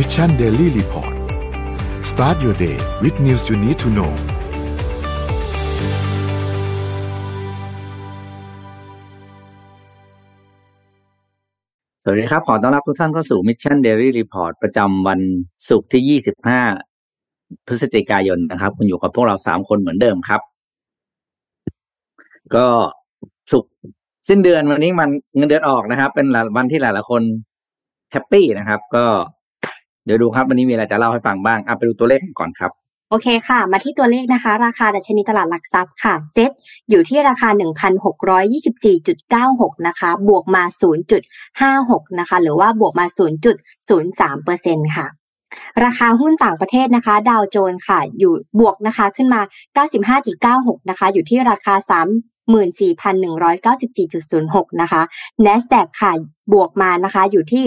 Mission Daily Report start your day with news you need to know สวัสดีครับ ขอต้อนรับทุกท่านเข้าสู่ Mission Daily Report ประจำวันศุกร์ที่ 25 พฤศจิกายนนะครับ คุณอยู่กับพวกเราสามคนเหมือนเดิมครับ ก็ศุกร์สิ้นเดือนวันนี้มันเงินเดือนออกนะครับ เป็นวันที่หลายๆคนแฮปปี้นะครับ ก็ เดี๋ยวดูครับวันนี้มีอะไรจะเล่าให้ฟังบ้างอะไปดูตัวเลขก่อนครับโอเคค่ะ มาที่ตัวเลขนะคะ ราคาดัชนีตลาดหลักทรัพย์ค่ะ เซ็ตอยู่ที่ราคา 1,624.96 นะคะ บวกมา 0.56 นะคะ หรือว่าบวกมา 0.03เปอร์เซ็นค่ะ ราคาหุ้นต่างประเทศนะคะ ดาวโจนส์ค่ะ อยู่บวกนะคะขึ้นมา 95.96 นะคะ อยู่ที่ราคา34,194.06 นะคะ NASDAQ ค่ะ บวกมานะคะ อยู่ที่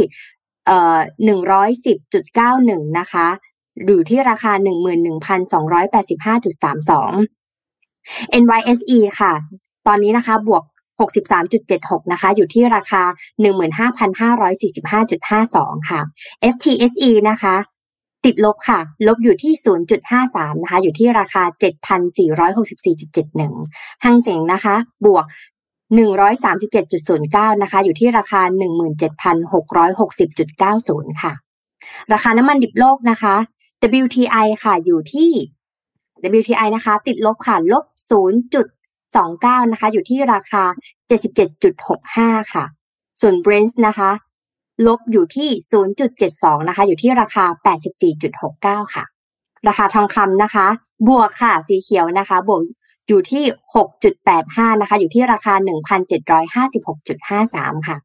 เอ่อหนึ่งร้อยสิบจุดเก้าหนึ่งนะคะอยู่ที่ราคาหนึ่งหมื่นหนึ่งพันสองร้อยแปดสิบห้าจุดสามสอง NYSE ค่ะ ตอนนี้นะคะบวกหกสสิบามจุดเจ็ดหกนะคะ อยู่ที่ราคาหหหหนนนึ่่งมื้้้้าพัรอยสี่สิบห้าจุดห้าสองค่ะ FTSE นะคะติดลบค่ะ ลบอยู่ที่ 0.53 นะคะ อยู่ที่ราคา 7,464.71ห้างเสียงนะคะ บวก 137.09 นะคะ อยู่ที่ราคา 17,660.90 ค่ะ ราคาน้ำมันดิบโลกนะคะ WTI ค่ะ อยู่ที่ WTI นะคะ ติดลบค่ะ ลบ 0.29 นะคะ อยู่ที่ราคา 77.65 ค่ะ ส่วน Brent นะคะ ลบอยู่ที่ 0.72 นะคะ อยู่ที่ราคา 84.69 ค่ะ ราคาทองคำนะคะ บวกค่ะ สีเขียวนะคะ บวก อยู่ที่ 6.85 นะคะ อยู่ที่ราคา 1,756.53 ค่ะ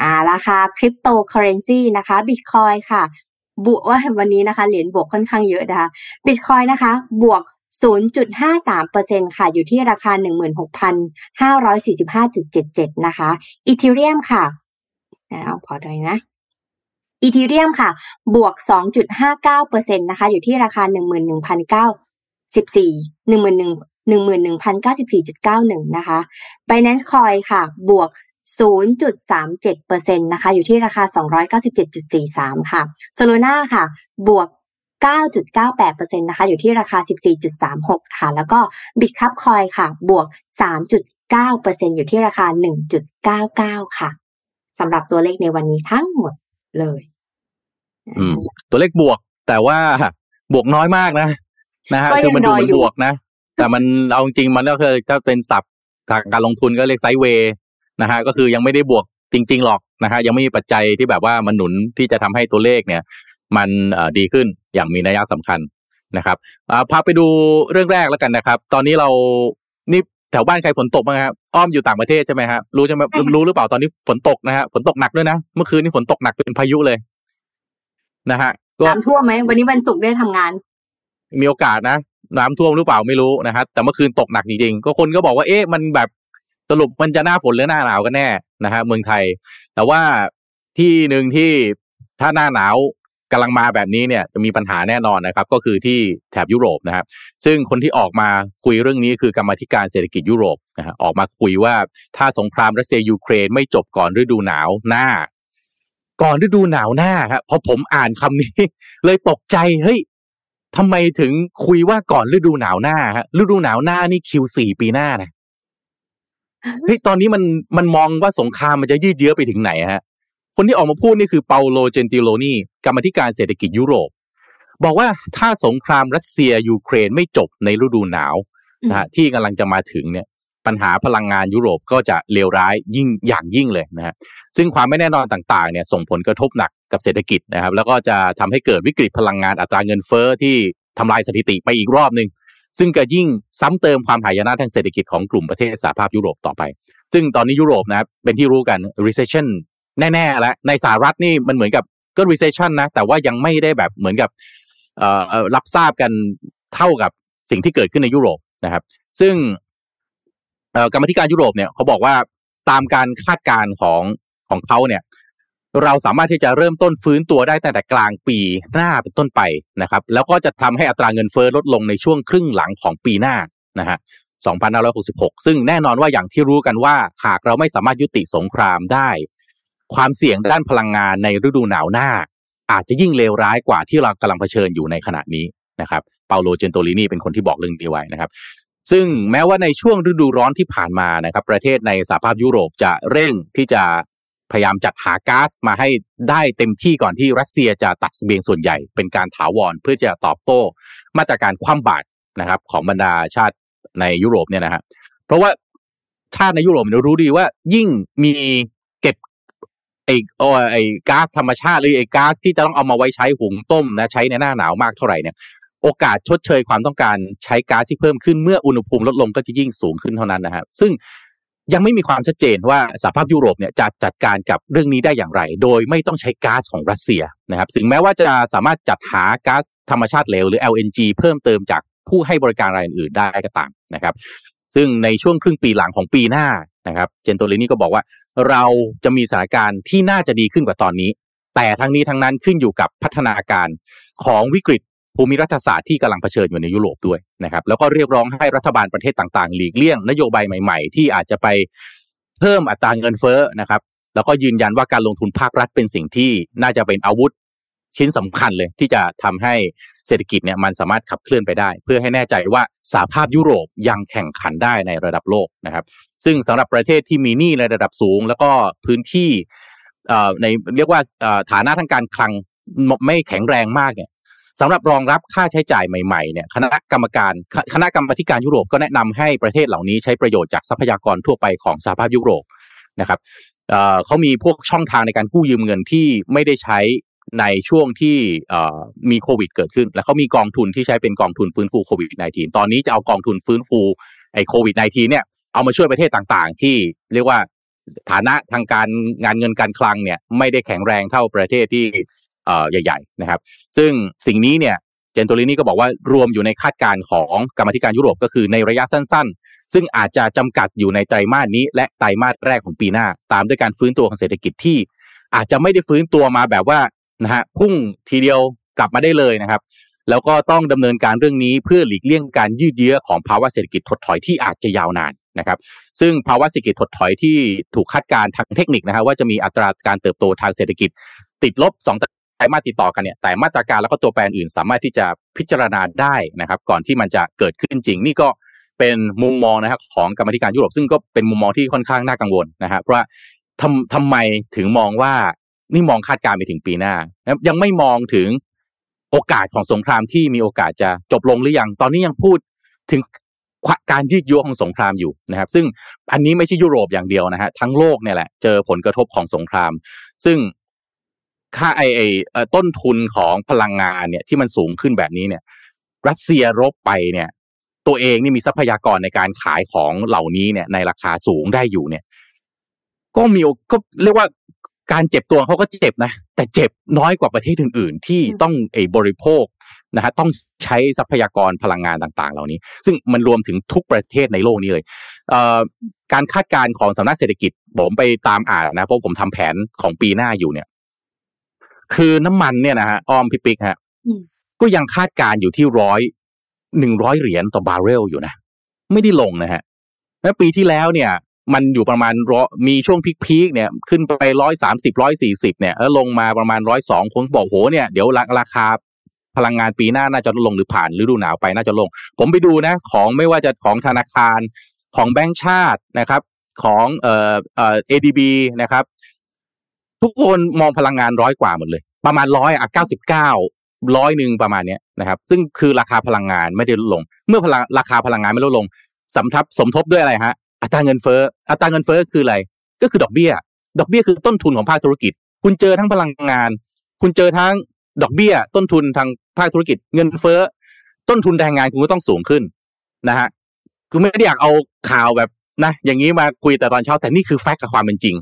อ่า ราคาคริปโตเคอเรนซีนะคะบิตคอยค่ะบวกว่าวันนี้นะคะ เหรียญบวกค่อนข้างเยอะนะคะบิตคอยนะคะ บวก 0.53%ค่ะ อยู่ที่ราคา 16,545.77 นะคะอีเทเรียมค่ะเอาขอดูนะอีเทเรียมค่ะ บวก 2.59%นะคะ อยู่ที่ราคา 11,914 1 1 11,094.91 นะคะ Binance Coin ค่ะ บวก 0.37%นะคะ อยู่ที่ราคา 297.43 ค่ะ Solana ค่ะ บวก9.98%นะคะอยู่ที่ราคา 14.36 ค่ะ แล้วก็ Bitcup Coin ค่ะ บวก 3.9%อยู่ที่ราคา 1.99 ค่ะสำหรับตัวเลขในวันนี้ทั้งหมดเลยอืมตัวเลขบวก แต่ว่าบวกน้อยมากนะนะฮะคือมันดูมันบวกนะ แต่มันเอาจริงมันก็คือถ้าเป็นศัพท์ทางการลงทุนก็เรียกไซด์เวย์นะฮะก็คือยังไม่ได้บวกจริง ๆ หรอกนะฮะยังไม่มีปัจจัยที่แบบว่ามันหนุนที่จะทำให้ตัวเลขเนี่ย มันดีขึ้นอย่างมีนัยสำคัญนะครับพาไปดูเรื่องแรกแล้วกันนะครับ ตอนนี้เรานี่แถวบ้านใครฝนตกบ้างครับอ้อมอยู่ต่างประเทศใช่ไหมครับรู้ใช่ไหมรู้หรือเปล่าตอนนี้ฝนตกนะฮะฝนตกหนักด้วยนะเมื่อคืนนี้ฝนตกหนักเป็นพายุเลยนะฮะน้ำท่วมไหมวันนี้วันศุกร์ได้ทำงาน มีโอกาสนะ น้ำท่วมหรือเปล่าไม่รู้นะฮะแต่เมื่อคืนตกหนักจริงๆก็คนก็บอกว่าเอ๊ะมันแบบสรุปมันจะหน้าฝนหรือหน้าหนาวกันแน่นะฮะเมืองไทย แต่ว่าที่หนึ่งที่ถ้าหน้าหนาวกำลังมาแบบนี้เนี่ยจะมีปัญหาแน่นอนนะครับ ก็คือที่แถบยุโรปนะครับ ซึ่งคนที่ออกมาคุยเรื่องนี้คือกรรมธิการเศรษฐกิจยุโรปนะฮะออกมาคุยว่าถ้าสงครามรัสเซียยูเครนไม่จบก่อนฤดูหนาวหน้า ก่อนฤดูหนาวหน้าครับพอผมอ่านคำนี้ เลยตกใจเฮ้ย ทำไมถึงคุยว่าก่อนฤดูหนาวหน้าฮะฤดูหนาวหน้านี่คิวสี่ปีหน้านะเฮ้ยตอนนี้มันมันมองว่าสงครามมันจะยืดเยื้อไปถึงไหนฮะ คนที่ออกมาพูดนี่คือเปาโลเจนติโลนีกรรมธิการเศรษฐกิจยุโรป บอกว่าถ้าสงครามรัสเซียยูเครนไม่จบในฤดูหนาวนะฮะที่กำลังจะมาถึงเนี่ย ปัญหาพลังงานยุโรปก็จะเลวร้ายยิ่งอย่างยิ่งเลยนะฮะซึ่งความไม่แน่นอนต่างๆ เนี่ย ส่งผลกระทบหนัก กับเศรษฐกิจนะครับ แล้วก็จะทำให้เกิดวิกฤตพลังงานอัตราเงินเฟ้อที่ทำลายสถิติไปอีกรอบหนึ่งซึ่งก็ยิ่งซ้ำเติมความหายนะทางเศรษฐกิจของกลุ่มประเทศสหภาพยุโรปต่อไป ซึ่งตอนนี้ยุโรปนะเป็นที่รู้กัน recession แน่ๆแล้วในสหรัฐนี่มันเหมือนกับก็ recession นะ แต่ว่ายังไม่ได้แบบเหมือนกับรับทราบกันเท่ากับสิ่งที่เกิดขึ้นในยุโรปนะครับ ซึ่งกรรมธิการยุโรปเนี่ยเขาบอกว่าตามการคาดการณ์ของของเขาเนี่ย เราสามารถที่จะเริ่มต้นฟื้นตัวได้ตั้งแต่กลางปีหน้าเป็นต้นไปนะครับแล้วก็จะทำให้อัตราเงินเฟ้อลดลงในช่วงครึ่งหลังของปีหน้านะฮะ2566 ซึ่งแน่นอนว่าอย่างที่รู้กันว่า หากเราไม่สามารถยุติสงครามได้ ความเสี่ยงด้านพลังงานในฤดูหนาวหน้า อาจจะยิ่งเลวร้ายกว่าที่เรากำลังเผชิญอยู่ในขณะนี้นะครับเปาโลเจนโตลินีเป็นคนที่บอกเรื่องนี้ไว้นะครับ ซึ่งแม้ว่าในช่วงฤดูร้อนที่ผ่านมานะครับ ประเทศในสหภาพยุโรปจะเร่งที่จะ พยายามจัดหาก๊าซมาให้ได้เต็มที่ก่อนที่รัสเซียจะตัดเสบียงส่วนใหญ่เป็นการถาวรเพื่อจะตอบโต้มาตรการคว่ำบาตรนะครับ ของบรรดาชาติในยุโรปเนี่ยนะฮะเพราะว่าชาติในยุโรปเนี่ยรู้ดีว่ายิ่งมีเก็บไอ้โอไอ้ก๊าซธรรมชาติหรือไอ้ก๊าซที่จะต้องเอามาไว้ใช้หุงต้มนะใช้ในหน้าหนาวมากเท่าไหร่เนี่ยโอกาสชดเชยความต้องการใช้ก๊าซที่เพิ่มขึ้นเมื่ออุณหภูมิลดลงก็จะยิ่งสูงขึ้นเท่านั้นนะครับซึ่ง ยังไม่มีความชัดเจนว่าสหภาพยุโรปเนี่ยจะจัดการกับเรื่องนี้ได้อย่างไร โดยไม่ต้องใช้ก๊าซของรัสเซียนะครับถึงแม้ว่าจะสามารถจัดหาก๊าซธรรมชาติเหลวหรือ LNG เพิ่มเติมจากผู้ให้บริการรายอื่นได้ก็ตามนะครับ ซึ่งในช่วงครึ่งปีหลังของปีหน้านะครับ เจนโตลินีก็บอกว่า เราจะมีสถานการณ์ที่น่าจะดีขึ้นกว่าตอนนี้ แต่ทั้งนี้ทั้งนั้นขึ้นอยู่กับพัฒนาการของวิกฤต ภูมิรัฐศาสตร์ที่กำลังเผชิญอยู่ในยุโรปด้วยนะครับแล้วก็เรียกร้องให้รัฐบาลประเทศต่างๆ หลีกเลี่ยงนโยบายใหม่ๆ ที่อาจจะไปเพิ่มอัตราเงินเฟ้อนะครับ แล้วก็ยืนยันว่าการลงทุนภาครัฐเป็นสิ่งที่น่าจะเป็นอาวุธชิ้นสำคัญเลยที่จะทำให้เศรษฐกิจเนี่ยมันสามารถขับเคลื่อนไปได้ เพื่อให้แน่ใจว่าสหภาพยุโรปยังแข่งขันได้ในระดับโลกนะครับ ซึ่งสำหรับประเทศที่มีหนี้ในระดับสูง แล้วก็พื้นที่ในเรียกว่าฐานะทางการคลังไม่แข็งแรงมากเนี่ย สำหรับรองรับค่าใช้จ่ายใหม่ๆเนี่ยคณะกรรมการคณะกรรมการยุโรปก็แนะนำให้ประเทศเหล่านี้ใช้ประโยชน์จากทรัพยากรทั่วไปของสหภาพยุโรปนะครับเขามีพวกช่องทางในการกู้ยืมเงินที่ไม่ได้ใช้ในช่วงที่มีโควิดเกิดขึ้น แล้วเขามีกองทุนที่ใช้เป็นกองทุนฟื้นฟูโควิด -19 ตอนนี้จะเอากองทุนฟื้นฟูไอ้โควิด -19 เนี่ยเอามาช่วยประเทศต่างๆ ที่เรียกว่าฐานะทางการงานเงินการคลังเนี่ยไม่ได้แข็งแรงเท่าประเทศที่ ใหญ่ ๆ นะครับ ซึ่งสิ่งนี้เนี่ยเจนโตลินีก็บอกว่ารวมอยู่ในคาดการณ์ของกรรมธิการยุโรปก็คือในระยะสั้น ๆ ซึ่งอาจจะจำกัดอยู่ในไตรมาสนี้ และไตรมาสแรกของปีหน้า ตามด้วยการฟื้นตัวของเศรษฐกิจที่ อาจจะไม่ได้ฟื้นตัวมาแบบว่านะฮะพุ่งทีเดียวกลับมาได้เลยนะครับ แล้วก็ต้องดำเนินการเรื่องนี้เพื่อหลีกเลี่ยงการยืดเยื้อของภาวะเศรษฐกิจถดถอยที่อาจจะยาวนานนะครับ ซึ่งภาวะเศรษฐกิจถดถอยที่ถูกคาดการทางเทคนิคนะครับว่าจะมีอัตราการเติบโตทางเศรษฐกิจติดลบ2ไรมาสติดต่อกันเนี่ยแต่มาตรการแล้วก็ตัวแปรอื่นสามารถที่จะพิจารณาได้นะครับ ก่อนที่มันจะเกิดขึ้นจริง นี่ก็เป็นมุมมองนะครับของกรรมธิการยุโรปซึ่งก็เป็นมุมมองที่ค่อนข้างน่ากังวลนะครับเพราะว่าทำทำไมถึงมองว่านี่มองคาดการณ์ไปถึงปีหน้ายังไม่มองถึงโอกาสของสงครามที่มีโอกาสจะจบลงหรือยัง ตอนนี้ยังพูดถึงการยืดยุของสงครามอยู่นะครับ ซึ่งอันนี้ไม่ใช่ยุโรปอย่างเดียวนะฮะทั้งโลกเนี่ยแหละเจอผลกระทบของสงคราม ซึ่ง ค่าไอไอต้นทุนของพลังงานเนี่ยที่มันสูงขึ้นแบบนี้เนี่ย รัสเซียรบไปเนี่ย ตัวเองนี่มีทรัพยากรในการขายของเหล่านี้เนี่ย ในราคาสูงได้อยู่เนี่ย ก็มีก็เรียกว่าการเจ็บตัวเขาก็เจ็บนะ แต่เจ็บน้อยกว่าประเทศอื่น ๆ ที่ต้องไอบริโภคนะฮะต้องใช้ทรัพยากรพลังงานต่าง ๆ เหล่านี้ ซึ่งมันรวมถึงทุกประเทศในโลกนี้เลยเการคาดการณ์ของสำนักเศรษฐกิจผมไปตามอ่านนะเพราะผมทำแผนของปีหน้าอยู่เนี่ย คือน้ำมันเนี่ยนะฮะอ้อมพิปิกฮะก็ยังคาดการอยู่ที่ร้อยหนึ่งร้อยเหรียญต่อบาร์เรลอยู่นะ ไม่ได้ลงนะฮะแล้วปีที่แล้วเนี่ย มันอยู่ประมาณรมีช่วงพีคๆเนี่ย ขึ้นไปร้อยสามสิบร้อยสี่สิบเนี่ยแล้วลงมาประมาณร้อยสองคนบอกโหเนี่ยเดี๋ยวราคาพลังงานปีหน้าน่าจะลงหรือผ่านฤดูหนาวไปน่าจะลง ผมไปดูนะ ของไม่ว่าจะของธนาคารของแบงก์ชาตินะครับ ของเอ่อเอ่อ ADB นะครับ ทุกคนมองพลังงานร้อยกว่าหมดเลย ประมาณร้อยอะเก้าสิบเก้าร้อยหนึ่งประมาณเนี้ยนะครับ ซึ่งคือราคาพลังงานไม่ได้ลดลง เมื่อพลังราคาพลังงานไม่ลดลงสำทับสมทบด้วยอะไรฮะ อัตราเงินเฟ้ออัตราเงินเฟ้อคืออะไร ก็คือดอกเบี้ย ดอกเบี้ยคือต้นทุนของภาคธุรกิจ คุณเจอทั้งพลังงาน คุณเจอทั้งดอกเบี้ย ต้นทุนทางภาคธุรกิจ เงินเฟ้อต้นทุนแรงงานคุณก็ต้องสูงขึ้นนะฮะคือไม่ได้อยากเอาข่าวแบบนะ อย่างนี้มาคุยแต่ตอนเช้าแต่นี่คือแฟกต์กับความเป็นจริง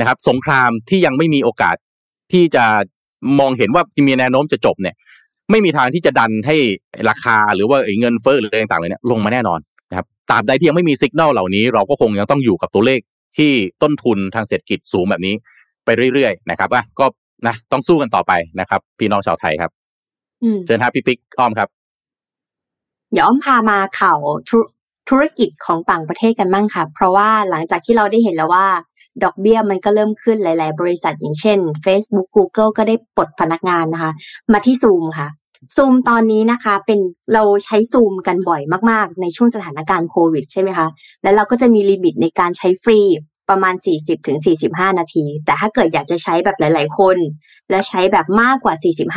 นะครับ สงครามที่ยังไม่มีโอกาสที่จะมองเห็นว่ามีแนวโน้มจะจบเนี่ย ไม่มีทางที่จะดันให้ราคาหรือว่าเงินเฟ้อหรืออะไรต่างๆเลยเนี่ยลงมาแน่นอนตราบใดที่ยังไม่มีสัญญาณเหล่านี้ เราก็คงยังต้องอยู่กับตัวเลขที่ต้นทุนทางเศรษฐกิจสูงแบบนี้ไปเรื่อยๆนะครับอะก็นะต้องสู้กันต่อไปนะครับ พี่น้องชาวไทยครับเชิญครับพี่ปิ๊กอ้อมครับ เดี๋ยวอ้อมพามาข่าวธุรกิจของต่างประเทศกันบ้างค่ะ เพราะว่าหลังจากที่เราได้เห็นแล้วว่า ดอกเบี้ยมันก็เริ่มขึ้นหลาย ๆ บริษัทอย่างเช่น Facebook Google ก็ได้ปลดพนักงานนะคะ มาที่ซูมค่ะซูมตอนนี้นะคะเป็นเราใช้ซูมกันบ่อยมาก ๆ ในช่วงสถานการณ์โควิดใช่ไหมคะ แล้วเราก็จะมีลิมิตในการใช้ฟรีประมาณ 40ถึง45 นาที แต่ถ้าเกิดอยากจะใช้แบบหลาย ๆ คน และใช้แบบมากกว่า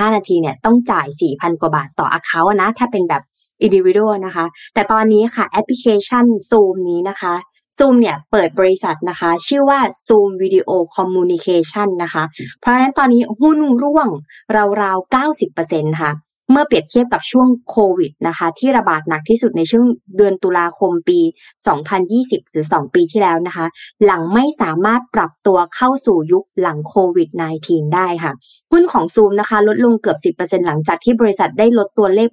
45 นาทีเนี่ยต้องจ่าย 4,000 กว่าบาทต่อ account นะ ถ้าเป็นแบบ individual นะคะ แต่ตอนนี้ค่ะแอปพลิเคชัน Zoom นี้นะคะ Zoom เนี่ยเปิดบริษัทนะคะ ชื่อว่า Zoom Video Communication นะคะ เพราะฉะนั้นตอนนี้หุ้นร่วงราวๆ 90%ค่ะ เมื่อเปรียบเทียบกับช่วงโควิดนะคะ ที่ระบาดหนักที่สุดในช่วงเดือนตุลาคมปี 2020 หรือ 2 ปีที่แล้วนะคะ หลังไม่สามารถปรับตัวเข้าสู่ยุคหลังโควิด -19 ได้ค่ะ หุ้นของซูมนะคะ ลดลงเกือบ 10%หลังจากที่บริษัทได้ลดตัวเลข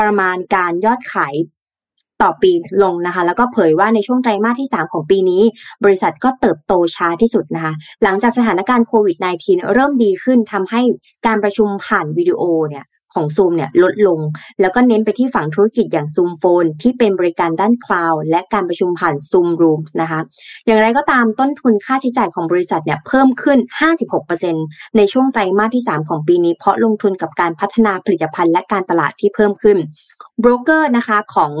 ประมาณการยอดขาย ต่อปีลงนะคะ แล้วก็เผยว่าในช่วงไตรมาสที่ 3 ของปีนี้ บริษัทก็เติบโตช้าที่สุดนะคะ หลังจากสถานการณ์โควิด -19 เริ่มดีขึ้นทำให้การประชุมผ่านวิดีโอเนี่ยของ Zoom เนี่ยลดลง แล้วก็เน้นไปที่ฝั่งธุรกิจอย่าง Zoom Phone ที่เป็นบริการด้านคลาวด์และการประชุมผ่าน Zoom Rooms นะคะ อย่างไรก็ตามต้นทุนค่าใช้จ่ายของบริษัทเนี่ยเพิ่มขึ้น 56%ในช่วงไตรมาสที่ 3 ของปีนี้ เพราะลงทุนกับการพัฒนาผลิตภัณฑ์และการตลาดที่เพิ่มขึ้นโบรกเกอร์นะคะของ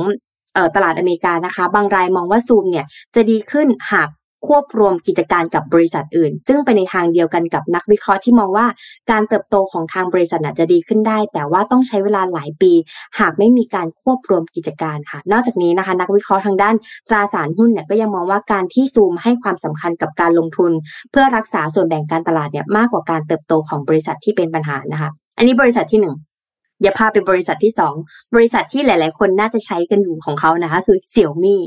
ตลาดอเมริกานะคะ บางรายมองว่าซูมเนี่ยจะดีขึ้นหากควบรวมกิจการกับบริษัทอื่น ซึ่งไปในทางเดียวกันกับนักวิเคราะห์ที่มองว่าการเติบโตของทางบริษัทจะดีขึ้นได้ แต่ว่าต้องใช้เวลาหลายปี หากไม่มีการควบรวมกิจการค่ะ นอกจากนี้นะคะ นักวิเคราะห์ทางด้านตราสารหุ้นเนี่ยก็ยังมองว่าการที่ซูมให้ความสำคัญกับการลงทุน เพื่อรักษาส่วนแบ่งการตลาดเนี่ยมากกว่าการเติบโตของบริษัทที่เป็นปัญหานะคะ อันนี้บริษัทที่หนึ่ง อย่าพาไปบริษัทที่สองบริษัทที่หลาย ๆ คนน่าจะใช้กันอยู่ของเขานะคะ คือเสี่ยวมี่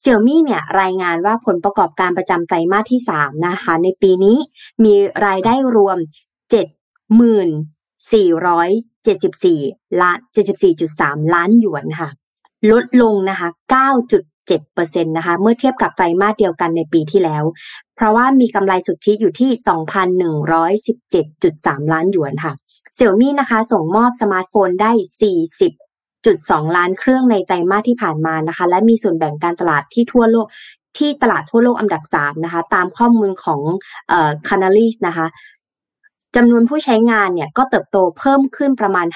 เสี่ยวมี่เนี่ยรายงานว่าผลประกอบการประจำไตรมาสที่สามนะคะ ในปีนี้มีรายได้รวมเจ็ดหมื่นสี่ร้อยเจ็ดสิบสี่ล้านเจ็ดสิบสี่จุดสามล้านหยวนค่ะ ลดลงนะคะเก้าจุดเจ็ดเปอร์เซ็นตนะคะ เมื่อเทียบกับไตรมาสเดียวกันในปีที่แล้ว เพราะว่ามีกำไรสุทธิอยู่ที่สองพันหนึ่งร้อยสิบเจ็ดจุดสามล้านหยวนค่ะ Xiaomi นะคะ ส่งมอบสมาร์ทโฟนได้ 40.2 ล้านเครื่องในไตรมาสที่ผ่านมานะคะ และมีส่วนแบ่งการตลาดที่ทั่วโลกที่ตลาดทั่วโลกอันดับ3นะคะ ตามข้อมูลของเอ่อ Canalys นะคะ จำนวนผู้ใช้งานเนี่ยก็เติบโตเพิ่มขึ้นประมาณ